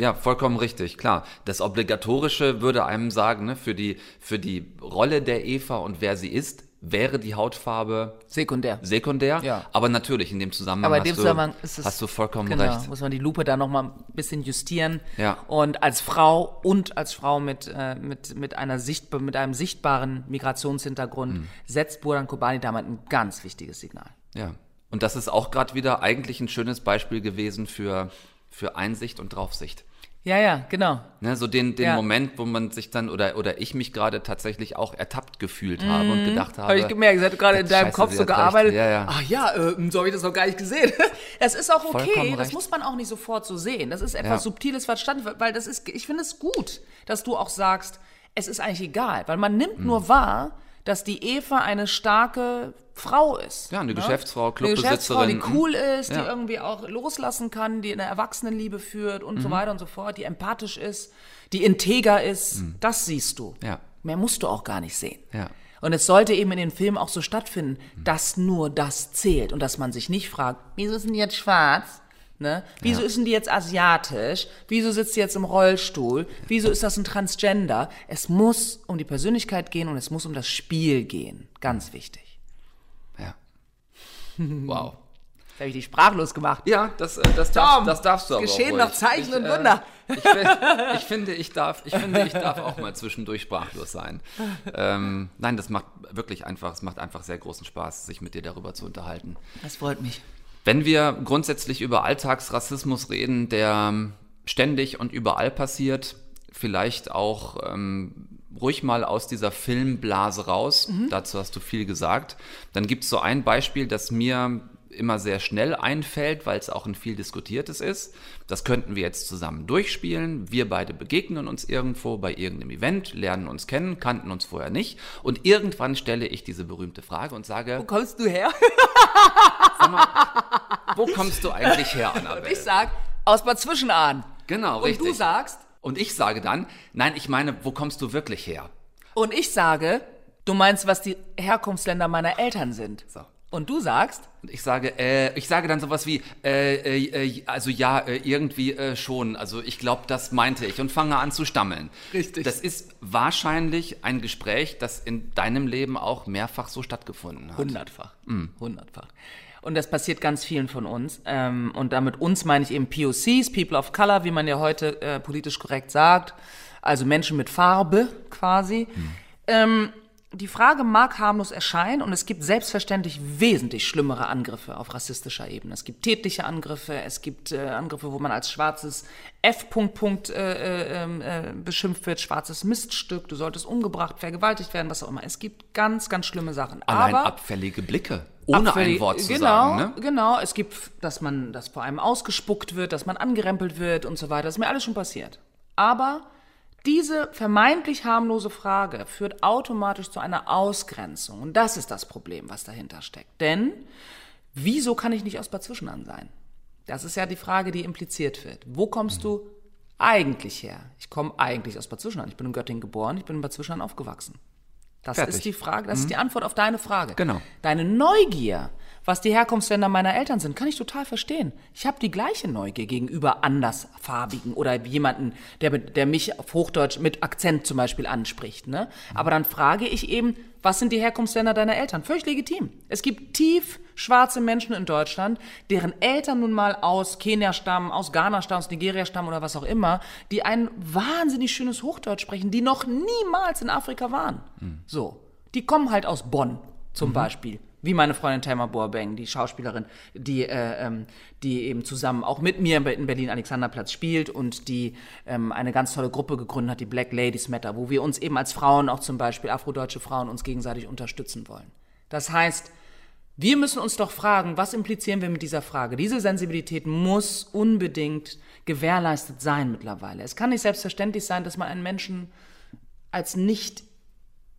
Ja, vollkommen richtig, klar. Das Obligatorische würde einem sagen, ne, für die, für die Rolle der Eva und wer sie ist, wäre die Hautfarbe Sekundär. sekundär. Ja. Aber natürlich, in dem Zusammenhang, Aber in hast, dem du, Zusammenhang ist es. hast du vollkommen genau, recht. muss man die Lupe da nochmal ein bisschen justieren. Ja. Und als Frau und als Frau mit, äh, mit, mit, einer Sicht, mit einem sichtbaren Migrationshintergrund Mhm. setzt Burhan Kobani damit ein ganz wichtiges Signal. Ja. Und das ist auch gerade wieder eigentlich ein schönes Beispiel gewesen für, für Einsicht und Draufsicht. Ja, ja, genau. Ne, so den, den Ja. Moment, wo man sich dann oder oder ich mich gerade tatsächlich auch ertappt gefühlt habe und gedacht habe. Habe Mhm. ich gemerkt, sie hat gerade in deinem Scheiße, Kopf so gearbeitet. Ja, ja. Ach ja, äh, so habe ich das noch gar nicht gesehen. *laughs* Das ist auch okay, das muss man auch nicht sofort so sehen. Das ist etwas Ja. Subtiles verstanden, weil das ist, ich finde es gut, dass du auch sagst, es ist eigentlich egal, weil man nimmt Mhm. nur wahr, dass die Eva eine starke Frau ist. Ja, eine ne? Geschäftsfrau, Eine Geschäftsfrau, die Clubbesitzerin. cool ist, die Ja. irgendwie auch loslassen kann, die eine Erwachsenenliebe führt und Mhm. so weiter und so fort, die empathisch ist, die integer ist. Das siehst du. Mhm. Ja. Mehr musst du auch gar nicht sehen. Ja. Und es sollte eben in den Filmen auch so stattfinden, dass nur das zählt und dass man sich nicht fragt, wieso ist denn die jetzt schwarz? Ne? Wieso ist denn die jetzt asiatisch? Wieso sitzt die jetzt im Rollstuhl? Wieso ist das ein Transgender? Es muss um die Persönlichkeit gehen und es muss um das Spiel gehen. Ganz wichtig. Ja. *laughs* Wow. Da habe ich dich sprachlos gemacht. Ja, das, äh, das, darf, Tom, das darfst du es aber geschehen ruhig. Zeichen und äh, Wunder. Ich, fi- ich, finde, ich darf, ich finde, ich darf auch mal zwischendurch sprachlos sein. Ähm, nein, das macht wirklich einfach, es macht einfach sehr großen Spaß, sich mit dir darüber zu unterhalten. Das freut mich. Wenn wir grundsätzlich über Alltagsrassismus reden, der ähm, ständig und überall passiert, vielleicht auch ähm, ruhig mal aus dieser Filmblase raus, dazu hast du viel gesagt, dann gibt es so ein Beispiel, das mir immer sehr schnell einfällt, weil es auch ein viel diskutiertes ist. Das könnten wir jetzt zusammen durchspielen. Wir beide begegnen uns irgendwo bei irgendeinem Event, lernen uns kennen, kannten uns vorher nicht. Und irgendwann stelle ich diese berühmte Frage und sage, Wo kommst du her? wo kommst du eigentlich her, Annabelle? Ich sag, aus Bad Zwischenahn. Genau, Und richtig. du sagst, Und ich sage dann, nein, ich meine, wo kommst du wirklich her? und ich sage, du meinst, was die Herkunftsländer meiner Eltern sind. So. Und du sagst, ich sage, äh, ich sage dann sowas wie, äh, äh, äh, also ja, äh, irgendwie äh, schon. Also ich glaube, das meinte ich und fange an zu stammeln. Richtig. Das ist wahrscheinlich ein Gespräch, das in deinem Leben auch mehrfach so stattgefunden hat. hundertfach. Hundertfach. Und das passiert ganz vielen von uns. Ähm, und damit uns meine ich eben POCs, People of Color, wie man ja heute äh, politisch korrekt sagt. also Menschen mit Farbe quasi. Ähm, die Frage mag harmlos erscheinen und es gibt selbstverständlich wesentlich schlimmere Angriffe auf rassistischer Ebene. Es gibt tätliche Angriffe, es gibt äh, Angriffe, wo man als schwarzes F. Punkt, Punkt, äh, äh, äh, beschimpft wird, schwarzes Miststück, du solltest umgebracht, vergewaltigt werden, was auch immer. Es gibt ganz, ganz schlimme Sachen. Allein Aber abfällige Blicke. Ohne Abfällig- ein Wort zu genau, sagen. Ne? Genau, es gibt, dass man, dass vor allem ausgespuckt wird, dass man angerempelt wird und so weiter. Das ist mir alles schon passiert. Aber diese vermeintlich harmlose Frage führt automatisch zu einer Ausgrenzung. Und das ist das Problem, was dahinter steckt. Denn wieso kann ich nicht aus Bad Zwischenahn sein? Das ist ja die Frage, die impliziert wird. Wo kommst du eigentlich her? Ich komme eigentlich aus Bad Zwischenahn. Ich bin in Göttingen geboren, ich bin in Bad Zwischenahn aufgewachsen. Das Fertig. ist die Frage, das ist die Antwort auf deine Frage. Genau. Deine Neugier, was die Herkunftsländer meiner Eltern sind, kann ich total verstehen. Ich habe die gleiche Neugier gegenüber andersfarbigen oder jemanden, der, der mich auf Hochdeutsch mit Akzent zum Beispiel anspricht. Ne? Aber dann frage ich eben, was sind die Herkunftsländer deiner Eltern? Völlig legitim. Es gibt tief schwarze Menschen in Deutschland, deren Eltern nun mal aus Kenia stammen, aus Ghana stammen, aus Nigeria stammen oder was auch immer, die ein wahnsinnig schönes Hochdeutsch sprechen, die noch niemals in Afrika waren. So. Die kommen halt aus Bonn zum Beispiel. Wie meine Freundin Thelma Borbeng, die Schauspielerin, die, äh, ähm, die eben zusammen auch mit mir in Berlin Alexanderplatz spielt und die ähm, eine ganz tolle Gruppe gegründet hat, die Black Ladies Matter, wo wir uns eben als Frauen, auch zum Beispiel afrodeutsche Frauen, uns gegenseitig unterstützen wollen. Das heißt, wir müssen uns doch fragen, was implizieren wir mit dieser Frage? Diese Sensibilität muss unbedingt gewährleistet sein mittlerweile. Es kann nicht selbstverständlich sein, dass man einen Menschen als nicht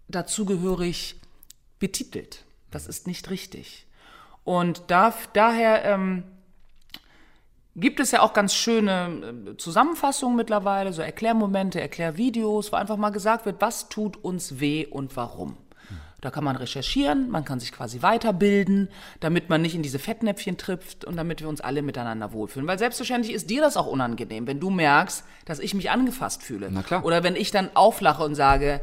dazugehörig betitelt. Das ist nicht richtig. Und da, daher ähm, gibt es ja auch ganz schöne äh, Zusammenfassungen mittlerweile, so Erklärmomente, Erklärvideos, wo einfach mal gesagt wird, was tut uns weh und warum. Da kann man recherchieren, man kann sich quasi weiterbilden, damit man nicht in diese Fettnäpfchen trifft und damit wir uns alle miteinander wohlfühlen. Weil selbstverständlich ist dir das auch unangenehm, wenn du merkst, dass ich mich angefasst fühle. Na klar. Oder wenn ich dann auflache und sage,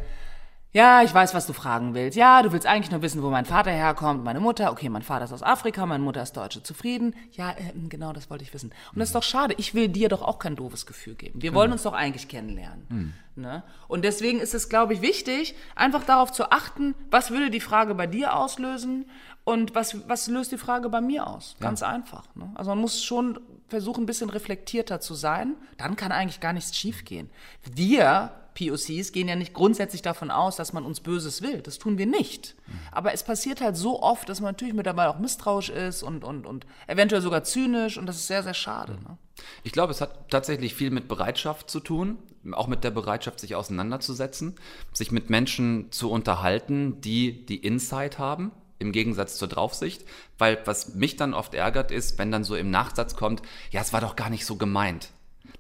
ja, ich weiß, was du fragen willst. Ja, du willst eigentlich nur wissen, wo mein Vater herkommt, meine Mutter. Okay, mein Vater ist aus Afrika, meine Mutter ist Deutsche. Zufrieden? Ja, äh, genau, das wollte ich wissen. Und das ist doch schade. Ich will dir doch auch kein doofes Gefühl geben. Wir wollen uns doch eigentlich kennenlernen. Ne? Und deswegen ist es, glaube ich, wichtig, einfach darauf zu achten, was würde die Frage bei dir auslösen und was, was löst die Frage bei mir aus. Ganz einfach. Ne? Also man muss schon versuchen, ein bisschen reflektierter zu sein. Dann kann eigentlich gar nichts schiefgehen. Wir POCs gehen ja nicht grundsätzlich davon aus, dass man uns Böses will. Das tun wir nicht. Aber es passiert halt so oft, dass man natürlich mit dabei auch misstrauisch ist und, und, und eventuell sogar zynisch und das ist sehr, sehr schade. Ne? Ich glaube, es hat tatsächlich viel mit Bereitschaft zu tun, auch mit der Bereitschaft, sich auseinanderzusetzen, sich mit Menschen zu unterhalten, die die Insight haben, im Gegensatz zur Draufsicht. Weil was mich dann oft ärgert ist, wenn dann so im Nachsatz kommt, ja, es war doch gar nicht so gemeint.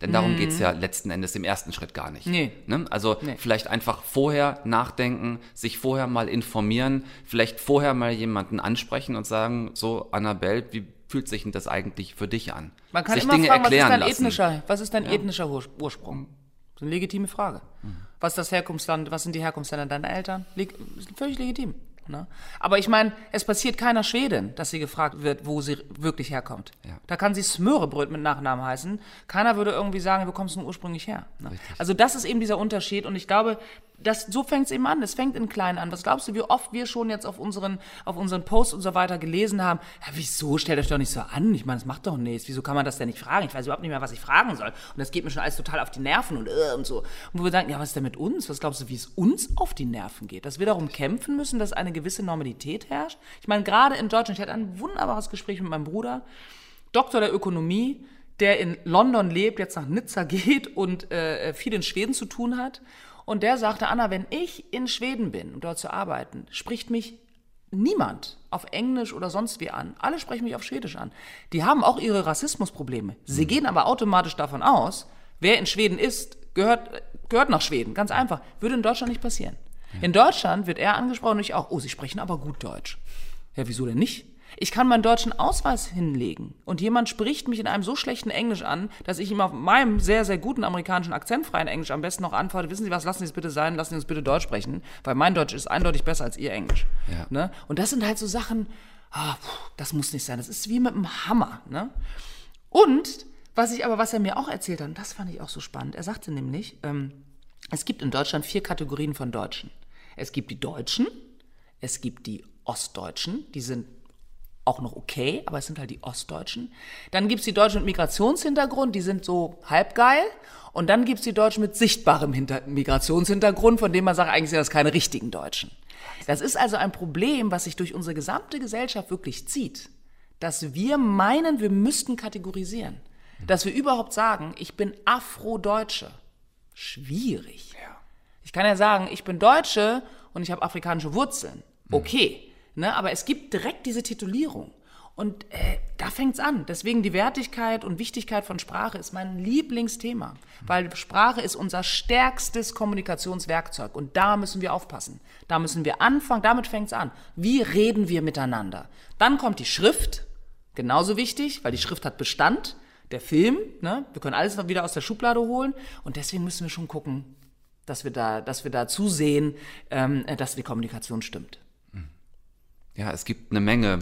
Denn darum geht's ja letzten Endes im ersten Schritt gar nicht. Mhm. Nee. Ne? Also Nee. vielleicht einfach vorher nachdenken, sich vorher mal informieren, vielleicht vorher mal jemanden ansprechen und sagen, so Annabelle, wie fühlt sich denn das eigentlich für dich an? Man kann sich immer Dinge fragen, was ist erklären dein lassen. ethnischer, was ist dein ethnischer Ur Ursprung? Das ist eine legitime Frage. Was ist das Herkunftsland, was sind die Herkunftsländer deiner Eltern? Leg ist völlig legitim. Ne? Aber ich meine, es passiert keiner Schwedin, dass sie gefragt wird, wo sie wirklich herkommt. Ja. Da kann sie Smörebröt mit Nachnamen heißen. Keiner würde irgendwie sagen, wo kommst du ursprünglich her? Ne? Also das ist eben dieser Unterschied und ich glaube, das, so fängt es eben an. Es fängt in klein an. Was glaubst du, wie oft wir schon jetzt auf unseren, auf unseren Posts und so weiter gelesen haben? Ja, wieso? Stellt euch doch nicht so an. Ich meine, das macht doch nichts. Wieso kann man das denn nicht fragen? Ich weiß überhaupt nicht mehr, was ich fragen soll. Und das geht mir schon alles total auf die Nerven und, äh, und so. Und wo wir sagen, ja, was ist denn mit uns? Was glaubst du, wie es uns auf die Nerven geht? Dass wir darum kämpfen müssen, dass eine gewisse Normalität herrscht? Ich meine, gerade in Deutschland, ich hatte ein wunderbares Gespräch mit meinem Bruder, Doktor der Ökonomie, der in London lebt, jetzt nach Nizza *laughs* geht und äh, viel in Schweden zu tun hat. Und der sagte, Anna, wenn ich in Schweden bin, um dort zu arbeiten, spricht mich niemand auf Englisch oder sonst wie an. Alle sprechen mich auf Schwedisch an. Die haben auch ihre Rassismusprobleme. Sie gehen aber automatisch davon aus, wer in Schweden ist, gehört, gehört nach Schweden. Ganz einfach. Würde in Deutschland nicht passieren. In Deutschland wird er angesprochen und ich auch. Oh, Sie sprechen aber gut Deutsch. Ja, wieso denn nicht? Ich kann meinen deutschen Ausweis hinlegen und jemand spricht mich in einem so schlechten Englisch an, dass ich ihm auf meinem sehr, sehr guten amerikanischen akzentfreien Englisch am besten noch antworte, wissen Sie was, lassen Sie es bitte sein, lassen Sie uns bitte Deutsch sprechen, weil mein Deutsch ist eindeutig besser als Ihr Englisch. Ja. Ne? Und das sind halt so Sachen, ah, puh, das muss nicht sein, das ist wie mit einem Hammer. Ne? Und, was ich aber, was er mir auch erzählt hat, und das fand ich auch so spannend, er sagte nämlich, ähm, Es gibt in Deutschland vier Kategorien von Deutschen. Es gibt die Deutschen, es gibt die Ostdeutschen, die sind auch noch okay, aber es sind halt die Ostdeutschen. Dann gibt's die Deutschen mit Migrationshintergrund, die sind so halbgeil. Und dann gibt's die Deutschen mit sichtbarem Hinter Migrationshintergrund, von dem man sagt, eigentlich sind das keine richtigen Deutschen. Das ist also ein Problem, was sich durch unsere gesamte Gesellschaft wirklich zieht. Dass wir meinen, wir müssten kategorisieren. Dass wir überhaupt sagen, ich bin Afrodeutsche. Schwierig. Ich kann ja sagen, ich bin Deutsche und ich habe afrikanische Wurzeln. Okay. Ne, aber es gibt direkt diese Titulierung. Und äh, da fängt's an. Deswegen die Wertigkeit und Wichtigkeit von Sprache ist mein Lieblingsthema. Weil Sprache ist unser stärkstes Kommunikationswerkzeug. Und da müssen wir aufpassen. Da müssen wir anfangen, damit fängt's an. Wie reden wir miteinander? Dann kommt die Schrift, genauso wichtig, weil die Schrift hat Bestand. Der Film, ne? wir können alles wieder aus der Schublade holen. Und deswegen müssen wir schon gucken, dass wir da, dass wir da zusehen, ähm, dass die Kommunikation stimmt. Ja, es gibt eine Menge,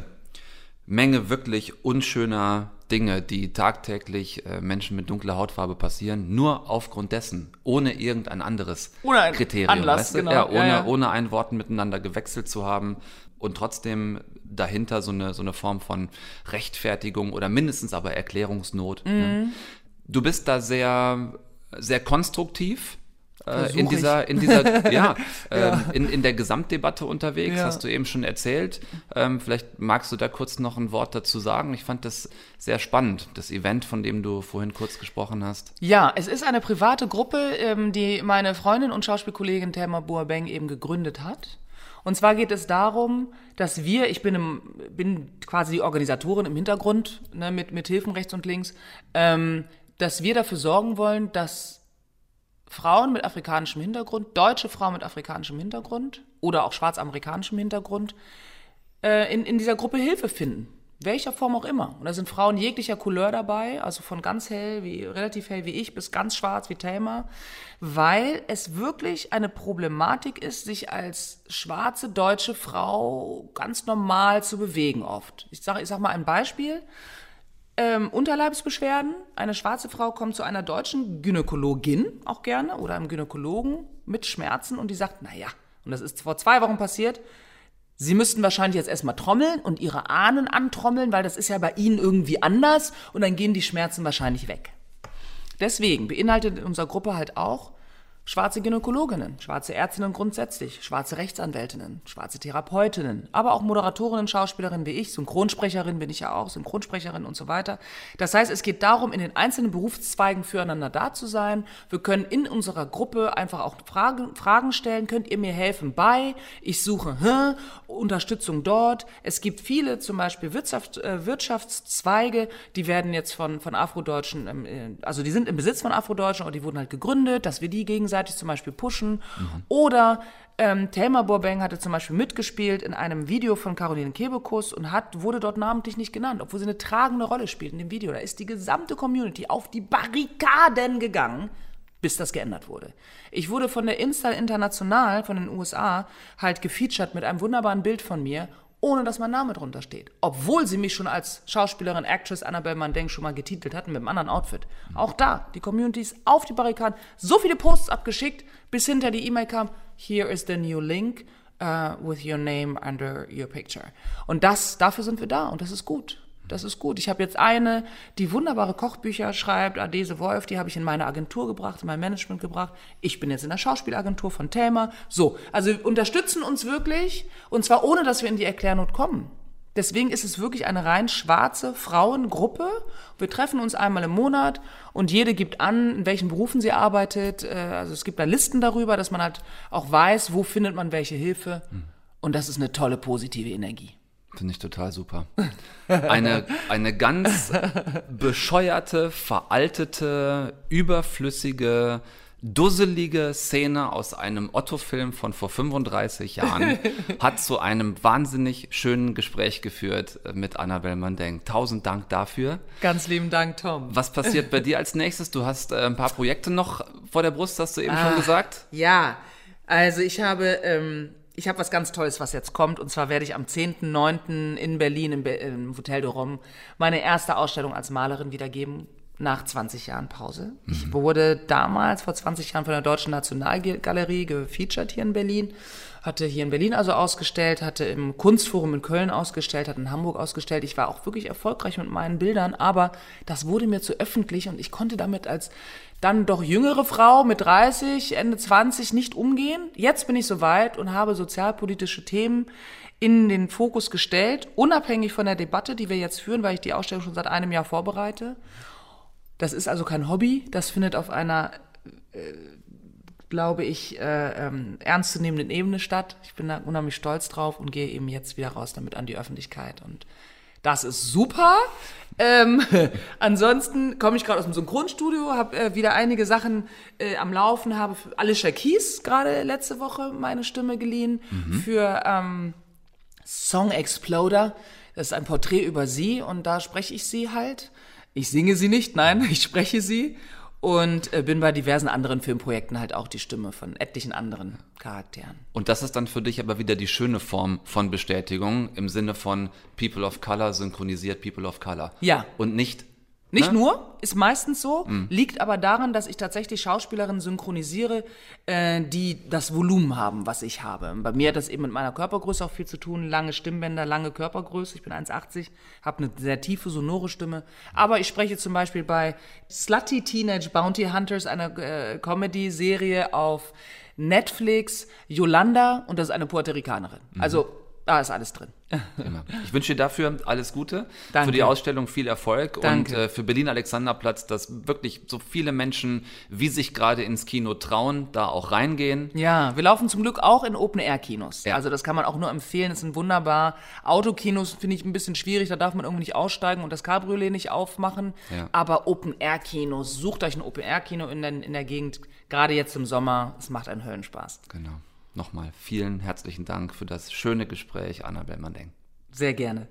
Menge wirklich unschöner Dinge, die tagtäglich äh, Menschen mit dunkler Hautfarbe passieren, nur aufgrund dessen, ohne irgendein anderes Ohne ein Kriterium. Anlass, weißt du? genau. Ja, ohne, Ja, ja. ohne ein Wort miteinander gewechselt zu haben und trotzdem dahinter so eine, so eine Form von Rechtfertigung oder mindestens aber Erklärungsnot. Mhm. Ne? Du bist da sehr, sehr konstruktiv. Äh, in dieser, in dieser, *laughs* ja, ähm, in, in der Gesamtdebatte unterwegs, Ja. hast du eben schon erzählt. Ähm, vielleicht magst du da kurz noch ein Wort dazu sagen. Ich fand das sehr spannend, das Event, von dem du vorhin kurz gesprochen hast. Ja, es ist eine private Gruppe, ähm, die meine Freundin und Schauspielkollegin Thelma Boabeng eben gegründet hat. Und zwar geht es darum, dass wir, ich bin, im, bin quasi die Organisatorin im Hintergrund, ne, mit, mit Hilfen rechts und links, ähm, dass wir dafür sorgen wollen, dass Frauen mit afrikanischem Hintergrund, deutsche Frauen mit afrikanischem Hintergrund oder auch schwarzamerikanischem Hintergrund äh, in, in dieser Gruppe Hilfe finden. Welcher Form auch immer. Und da sind Frauen jeglicher Couleur dabei, also von ganz hell wie relativ hell wie ich bis ganz schwarz wie Thelma, weil es wirklich eine Problematik ist, sich als schwarze deutsche Frau ganz normal zu bewegen oft. Ich sage ich sag mal ein Beispiel. Ähm, Unterleibsbeschwerden. Eine schwarze Frau kommt zu einer deutschen Gynäkologin auch gerne oder einem Gynäkologen mit Schmerzen und die sagt, naja, und das ist vor zwei Wochen passiert, Sie müssten wahrscheinlich jetzt erstmal trommeln und ihre Ahnen antrommeln, weil das ist ja bei ihnen irgendwie anders und dann gehen die Schmerzen wahrscheinlich weg. Deswegen beinhaltet in unserer Gruppe halt auch schwarze Gynäkologinnen, schwarze Ärztinnen grundsätzlich, schwarze Rechtsanwältinnen, schwarze Therapeutinnen, aber auch Moderatorinnen, Schauspielerinnen wie ich, Synchronsprecherin bin ich ja auch, Synchronsprecherin und so weiter. Das heißt, es geht darum, in den einzelnen Berufszweigen füreinander da zu sein. Wir können in unserer Gruppe einfach auch Fragen, Fragen stellen. Könnt ihr mir helfen bei? Ich suche hä, Unterstützung dort. Es gibt viele, zum Beispiel Wirtschaft, äh, Wirtschaftszweige, die werden jetzt von, von Afrodeutschen, ähm, äh, also die sind im Besitz von Afrodeutschen, aber die wurden halt gegründet, dass wir die gegenseitig zum Beispiel pushen. Oder ähm, Thelma Borbeng hatte zum Beispiel mitgespielt in einem Video von Caroline Kebekus und hat, wurde dort namentlich nicht genannt, obwohl sie eine tragende Rolle spielt in dem Video. Da ist die gesamte Community auf die Barrikaden gegangen, bis das geändert wurde. Ich wurde von der Insta International, von den USA, halt gefeatured mit einem wunderbaren Bild von mir, ohne dass mein Name drunter steht. Obwohl sie mich schon als Schauspielerin, Actress Annabelle Mandeng schon mal getitelt hatten mit einem anderen Outfit. Auch da, die Community ist auf die Barrikaden, so viele Posts abgeschickt, bis hinter die E-Mail kam, here is the new link uh, with your name under your picture. Und das, dafür sind wir da und das ist gut. Das ist gut. Ich habe jetzt eine, die wunderbare Kochbücher schreibt, Adese Wolf, die habe ich in meine Agentur gebracht, in mein Management gebracht. Ich bin jetzt in der Schauspielagentur von Thelma. So, also wir unterstützen uns wirklich und zwar ohne, dass wir in die Erklärnot kommen. Deswegen ist es wirklich eine rein schwarze Frauengruppe. Wir treffen uns einmal im Monat und jede gibt an, in welchen Berufen sie arbeitet. Äh, Also es gibt da Listen darüber, dass man halt auch weiß, wo findet man welche Hilfe. Und das ist eine tolle positive Energie. Finde ich total super. Eine, eine ganz *laughs* bescheuerte, veraltete, überflüssige, dusselige Szene aus einem Otto-Film von vor 35 Jahren *laughs* hat zu einem wahnsinnig schönen Gespräch geführt mit Annabelle Mandeng. Tausend Dank dafür. Ganz lieben Dank, Tom. Was passiert bei dir als nächstes? Du hast äh, ein paar Projekte noch vor der Brust, hast du eben schon gesagt. Ja, also ich habe, ähm, ich habe was ganz Tolles, was jetzt kommt. Und zwar werde ich am 10.9. in Berlin im, Be im Hotel de Rome meine erste Ausstellung als Malerin wiedergeben. nach 20 Jahren Pause. Ich wurde damals vor 20 Jahren von der Deutschen Nationalgalerie gefeatured hier in Berlin. Hatte hier in Berlin also ausgestellt, hatte im Kunstforum in Köln ausgestellt, hatte in Hamburg ausgestellt. Ich war auch wirklich erfolgreich mit meinen Bildern, aber das wurde mir zu öffentlich und ich konnte damit als dann doch jüngere Frau mit 30, Ende 20 nicht umgehen. Jetzt bin ich soweit und habe sozialpolitische Themen in den Fokus gestellt, unabhängig von der Debatte, die wir jetzt führen, weil ich die Ausstellung schon seit einem Jahr vorbereite. Das ist also kein Hobby, das findet auf einer, äh, glaube ich, äh, ähm, ernstzunehmenden Ebene statt. Ich bin da unheimlich stolz drauf und gehe eben jetzt wieder raus damit an die Öffentlichkeit. Und das ist super. Ähm, *laughs* ansonsten komme ich gerade aus dem Synchronstudio, habe äh, wieder einige Sachen äh, am Laufen, habe für Alicia Keys gerade letzte Woche meine Stimme geliehen für ähm, Song Exploder. Das ist ein Porträt über sie und da spreche ich sie halt. Ich singe sie nicht, nein, *laughs* ich spreche sie und äh, bin bei diversen anderen Filmprojekten halt auch die Stimme von etlichen anderen Charakteren. Und das ist dann für dich aber wieder die schöne Form von Bestätigung im Sinne von People of Color synchronisiert People of Color. Ja. Und nicht. Nicht ne? nur, ist meistens so, liegt aber daran, dass ich tatsächlich Schauspielerinnen synchronisiere, äh, die das Volumen haben, was ich habe. Bei mir hat das eben mit meiner Körpergröße auch viel zu tun. Lange Stimmbänder, lange Körpergröße. Ich bin 1,80, habe eine sehr tiefe, sonore Stimme. Aber ich spreche zum Beispiel bei Slutty Teenage Bounty Hunters, einer äh, Comedy-Serie auf Netflix, Yolanda, und das ist eine Puerto Ricanerin. Also, da ist alles drin. Immer. Ich wünsche dir dafür alles Gute, Danke. für die Ausstellung viel Erfolg Danke. und äh, für Berlin Alexanderplatz, dass wirklich so viele Menschen, wie sich gerade ins Kino trauen, da auch reingehen. Ja, wir laufen zum Glück auch in Open-Air-Kinos. Ja. Also das kann man auch nur empfehlen, das sind wunderbar. Autokinos finde ich ein bisschen schwierig, da darf man irgendwie nicht aussteigen und das Cabriolet nicht aufmachen. Ja. Aber Open-Air-Kinos, sucht euch ein Open-Air-Kino in der, in der Gegend, gerade jetzt im Sommer, es macht einen Höllenspaß. Genau. Nochmal vielen herzlichen Dank für das schöne Gespräch, Annabel Mandeng. Sehr gerne.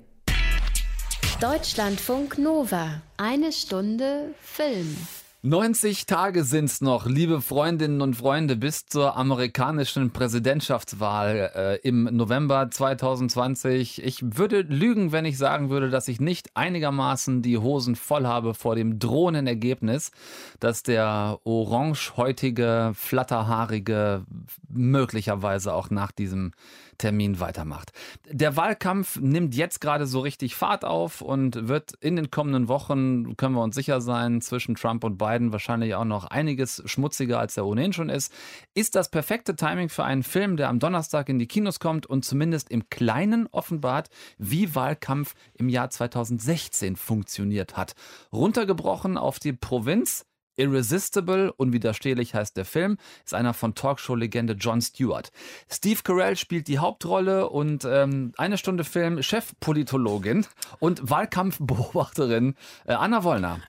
Deutschlandfunk Nova. Eine Stunde Film. 90 Tage sind's noch, liebe Freundinnen und Freunde, bis zur amerikanischen Präsidentschaftswahl äh, im November 2020. Ich würde lügen, wenn ich sagen würde, dass ich nicht einigermaßen die Hosen voll habe vor dem drohenden Ergebnis, dass der orangehäutige, flatterhaarige möglicherweise auch nach diesem Termin weitermacht. Der Wahlkampf nimmt jetzt gerade so richtig Fahrt auf und wird in den kommenden Wochen, können wir uns sicher sein, zwischen Trump und Biden wahrscheinlich auch noch einiges schmutziger, als er ohnehin schon ist. Ist das perfekte Timing für einen Film, der am Donnerstag in die Kinos kommt und zumindest im Kleinen offenbart, wie Wahlkampf im Jahr 2016 funktioniert hat. Runtergebrochen auf die Provinz, Irresistible, unwiderstehlich heißt der Film, ist einer von Talkshow-Legende Jon Stewart. Steve Carell spielt die Hauptrolle und ähm, eine Stunde Film Chefpolitologin und Wahlkampfbeobachterin äh, Anna Wollner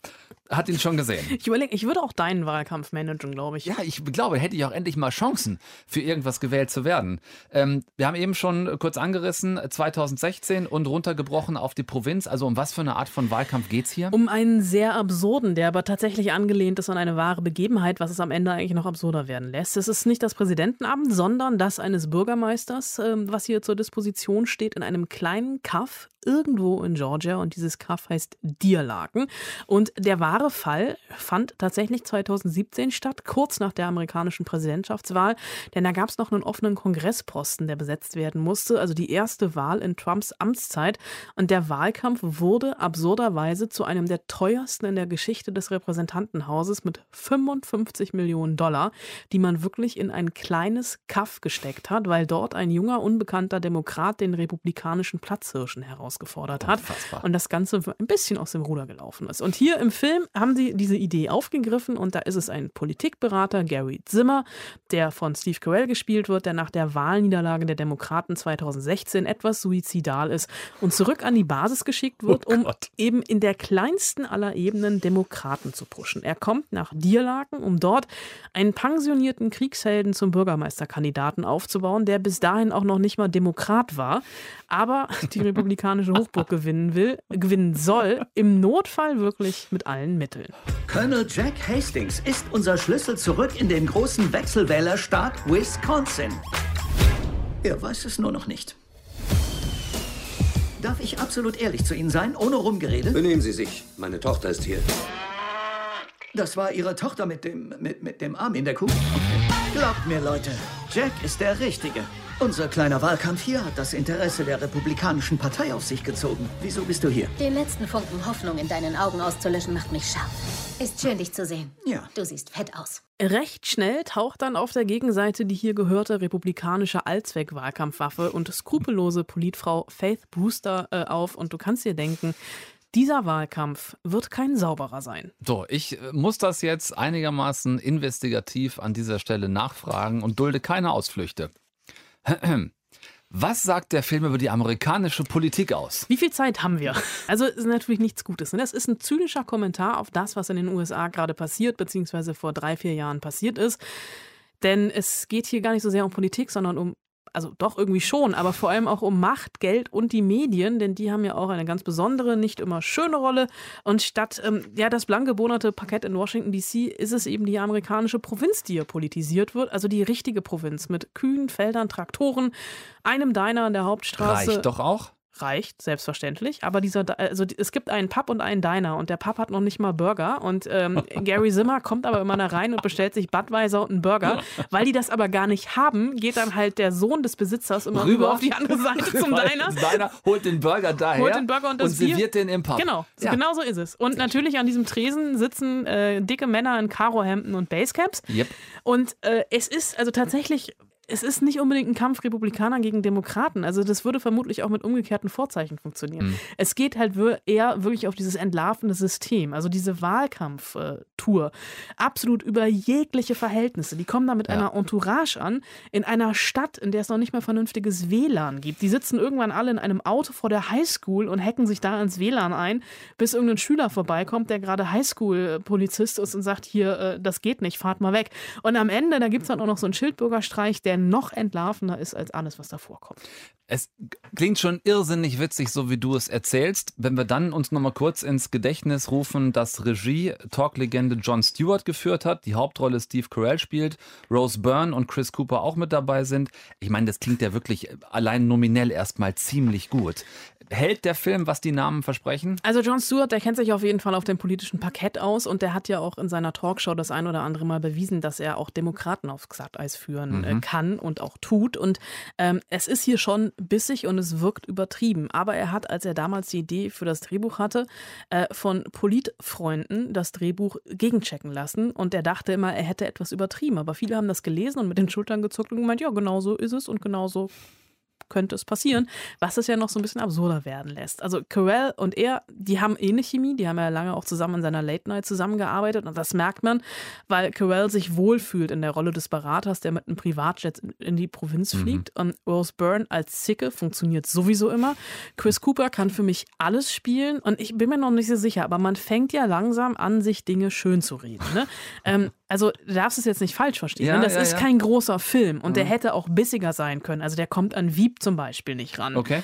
hat ihn schon gesehen. Ich überlege, ich würde auch deinen Wahlkampf managen, glaube ich. Ja, ich glaube, hätte ich auch endlich mal Chancen, für irgendwas gewählt zu werden. Ähm, wir haben eben schon kurz angerissen, 2016 und runtergebrochen auf die Provinz. Also um was für eine Art von Wahlkampf geht's hier? Um einen sehr absurden, der aber tatsächlich angelehnt ist an eine wahre Begebenheit, was es am Ende eigentlich noch absurder werden lässt. Es ist nicht das Präsidentenamt, sondern das eines Bürgermeisters, ähm, was hier zur Disposition steht in einem kleinen Kaff irgendwo in Georgia und dieses Kaff heißt Dierlaken. Und der wahre Fall fand tatsächlich 2017 statt, kurz nach der amerikanischen Präsidentschaftswahl, denn da gab es noch einen offenen Kongressposten, der besetzt werden musste, also die erste Wahl in Trumps Amtszeit. Und der Wahlkampf wurde absurderweise zu einem der teuersten in der Geschichte des Repräsentantenhauses mit 55 Millionen Dollar, die man wirklich in ein kleines Kaff gesteckt hat, weil dort ein junger, unbekannter Demokrat den republikanischen Platzhirschen herausgefordert hat Unfassbar. und das Ganze ein bisschen aus dem Ruder gelaufen ist. Und hier im Film haben sie diese Idee aufgegriffen und da ist es ein Politikberater, Gary Zimmer, der von Steve Carell gespielt wird, der nach der Wahlniederlage der Demokraten 2016 etwas suizidal ist und zurück an die Basis geschickt wird, um eben in der kleinsten aller Ebenen Demokraten zu pushen. Er kommt nach Dierlaken, um dort einen pensionierten Kriegshelden zum Bürgermeisterkandidaten aufzubauen, der bis dahin auch noch nicht mal Demokrat war, aber die *laughs* republikanische Hochburg gewinnen will, gewinnen soll, im Notfall wirklich mit allen Mitteln. Colonel Jack Hastings ist unser Schlüssel zurück in den großen Wechselwählerstaat Wisconsin. Er weiß es nur noch nicht. Darf ich absolut ehrlich zu Ihnen sein, ohne Rumgerede? Benehmen Sie sich. Meine Tochter ist hier. Das war ihre Tochter mit dem, mit, mit dem Arm in der Kuh. Glaubt mir, Leute, Jack ist der Richtige. Unser kleiner Wahlkampf hier hat das Interesse der Republikanischen Partei auf sich gezogen. Wieso bist du hier? Den letzten Funken Hoffnung in deinen Augen auszulöschen macht mich scharf. Ist schön, dich zu sehen. Ja. Du siehst fett aus. Recht schnell taucht dann auf der Gegenseite die hier gehörte republikanische Allzweck-Wahlkampfwaffe und skrupellose Politfrau Faith Brewster äh, auf. Und du kannst dir denken, dieser Wahlkampf wird kein sauberer sein. So, ich äh, muss das jetzt einigermaßen investigativ an dieser Stelle nachfragen und dulde keine Ausflüchte. *clears throat* Was sagt der Film über die amerikanische Politik aus? Wie viel Zeit haben wir? Also ist natürlich nichts Gutes. Ne? Das ist ein zynischer Kommentar auf das, was in den USA gerade passiert, beziehungsweise vor drei, vier Jahren passiert ist. Denn es geht hier gar nicht so sehr um Politik, sondern um also doch irgendwie schon, aber vor allem auch um Macht, Geld und die Medien, denn die haben ja auch eine ganz besondere, nicht immer schöne Rolle. Und statt ähm, ja das blank gebonerte Parkett in Washington DC ist es eben die amerikanische Provinz, die hier politisiert wird, also die richtige Provinz mit Kühen, Feldern, Traktoren, einem Diner an der Hauptstraße. Reicht doch auch. Reicht, selbstverständlich. Aber dieser, also es gibt einen Pub und einen Diner und der Pub hat noch nicht mal Burger. Und ähm, *laughs* Gary Zimmer kommt aber immer da rein und bestellt sich Budweiser und einen Burger. Weil die das aber gar nicht haben, geht dann halt der Sohn des Besitzers immer rüber, rüber auf die andere Seite *laughs* zum Diner. Diner holt den Burger daher holt den Burger und, das und serviert Bier. den im Pub. Genau, ja. genau so ist es. Und natürlich an diesem Tresen sitzen äh, dicke Männer in Karohemden und Basecaps. Yep. Und äh, es ist also tatsächlich es ist nicht unbedingt ein Kampf Republikaner gegen Demokraten. Also das würde vermutlich auch mit umgekehrten Vorzeichen funktionieren. Mhm. Es geht halt eher wirklich auf dieses entlarvende System, also diese Wahlkampftour. Absolut über jegliche Verhältnisse. Die kommen da mit ja. einer Entourage an, in einer Stadt, in der es noch nicht mal vernünftiges WLAN gibt. Die sitzen irgendwann alle in einem Auto vor der Highschool und hacken sich da ins WLAN ein, bis irgendein Schüler vorbeikommt, der gerade Highschool-Polizist ist und sagt, hier, äh, das geht nicht, fahrt mal weg. Und am Ende, da gibt es dann auch noch so einen Schildbürgerstreich, der noch entlarvender ist als alles, was davor kommt. Es klingt schon irrsinnig witzig, so wie du es erzählst. Wenn wir dann uns nochmal kurz ins Gedächtnis rufen, dass Regie Talk-Legende Jon Stewart geführt hat, die Hauptrolle Steve Carell spielt, Rose Byrne und Chris Cooper auch mit dabei sind. Ich meine, das klingt ja wirklich allein nominell erstmal ziemlich gut. Hält der Film, was die Namen versprechen? Also Jon Stewart, der kennt sich auf jeden Fall auf dem politischen Parkett aus und der hat ja auch in seiner Talkshow das ein oder andere Mal bewiesen, dass er auch Demokraten aufs Glatteis führen äh, mhm. kann und auch tut. Und ähm, es ist hier schon bissig und es wirkt übertrieben. Aber er hat, als er damals die Idee für das Drehbuch hatte, äh, von Politfreunden das Drehbuch gegenchecken lassen und er dachte immer, er hätte etwas übertrieben. Aber viele haben das gelesen und mit den Schultern gezuckt und gemeint, ja, genau so ist es und genau so könnte es passieren, was es ja noch so ein bisschen absurder werden lässt. Also Carell und er, die haben ähnliche Chemie, die haben ja lange auch zusammen in seiner Late Night zusammengearbeitet und das merkt man, weil Carell sich wohlfühlt in der Rolle des Beraters, der mit einem Privatjet in die Provinz mhm. fliegt und Rose Byrne als Zicke funktioniert sowieso immer. Chris Cooper kann für mich alles spielen und ich bin mir noch nicht so sicher, aber man fängt ja langsam an, sich Dinge schön zu reden. Ne? *laughs* ähm, also du darfst es jetzt nicht falsch verstehen. Ja, ne? Das ja, ist ja. kein großer Film und Mhm. der hätte auch bissiger sein können. Also der kommt an Wieb zum Beispiel nicht ran. Okay.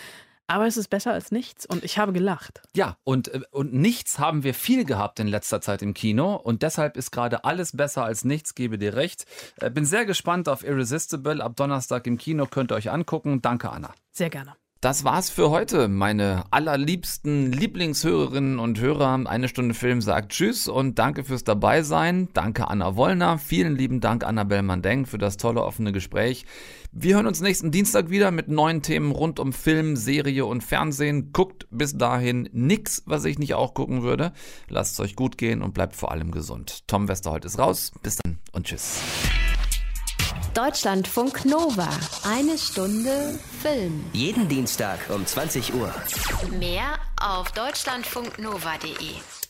Aber es ist besser als nichts und ich habe gelacht. Ja, und, äh, und nichts haben wir viel gehabt in letzter Zeit im Kino und deshalb ist gerade alles besser als nichts, gebe dir recht. Äh, Bin sehr gespannt auf Irresistible. Ab Donnerstag im Kino könnt ihr euch angucken. Danke, Anna. Sehr gerne. Das war's für heute, meine allerliebsten Lieblingshörerinnen und Hörer. Eine Stunde Film sagt Tschüss und danke fürs Dabeisein. Danke Anna Wollner. Vielen lieben Dank Annabelle Mandeng für das tolle offene Gespräch. Wir hören uns nächsten Dienstag wieder mit neuen Themen rund um Film, Serie und Fernsehen. Guckt bis dahin nix, was ich nicht auch gucken würde. Lasst es euch gut gehen und bleibt vor allem gesund. Tom Westerholt ist raus. Bis dann und tschüss. Deutschlandfunk Nova. Eine Stunde Film. Jeden Dienstag um 20 Uhr. Mehr auf deutschlandfunknova.de.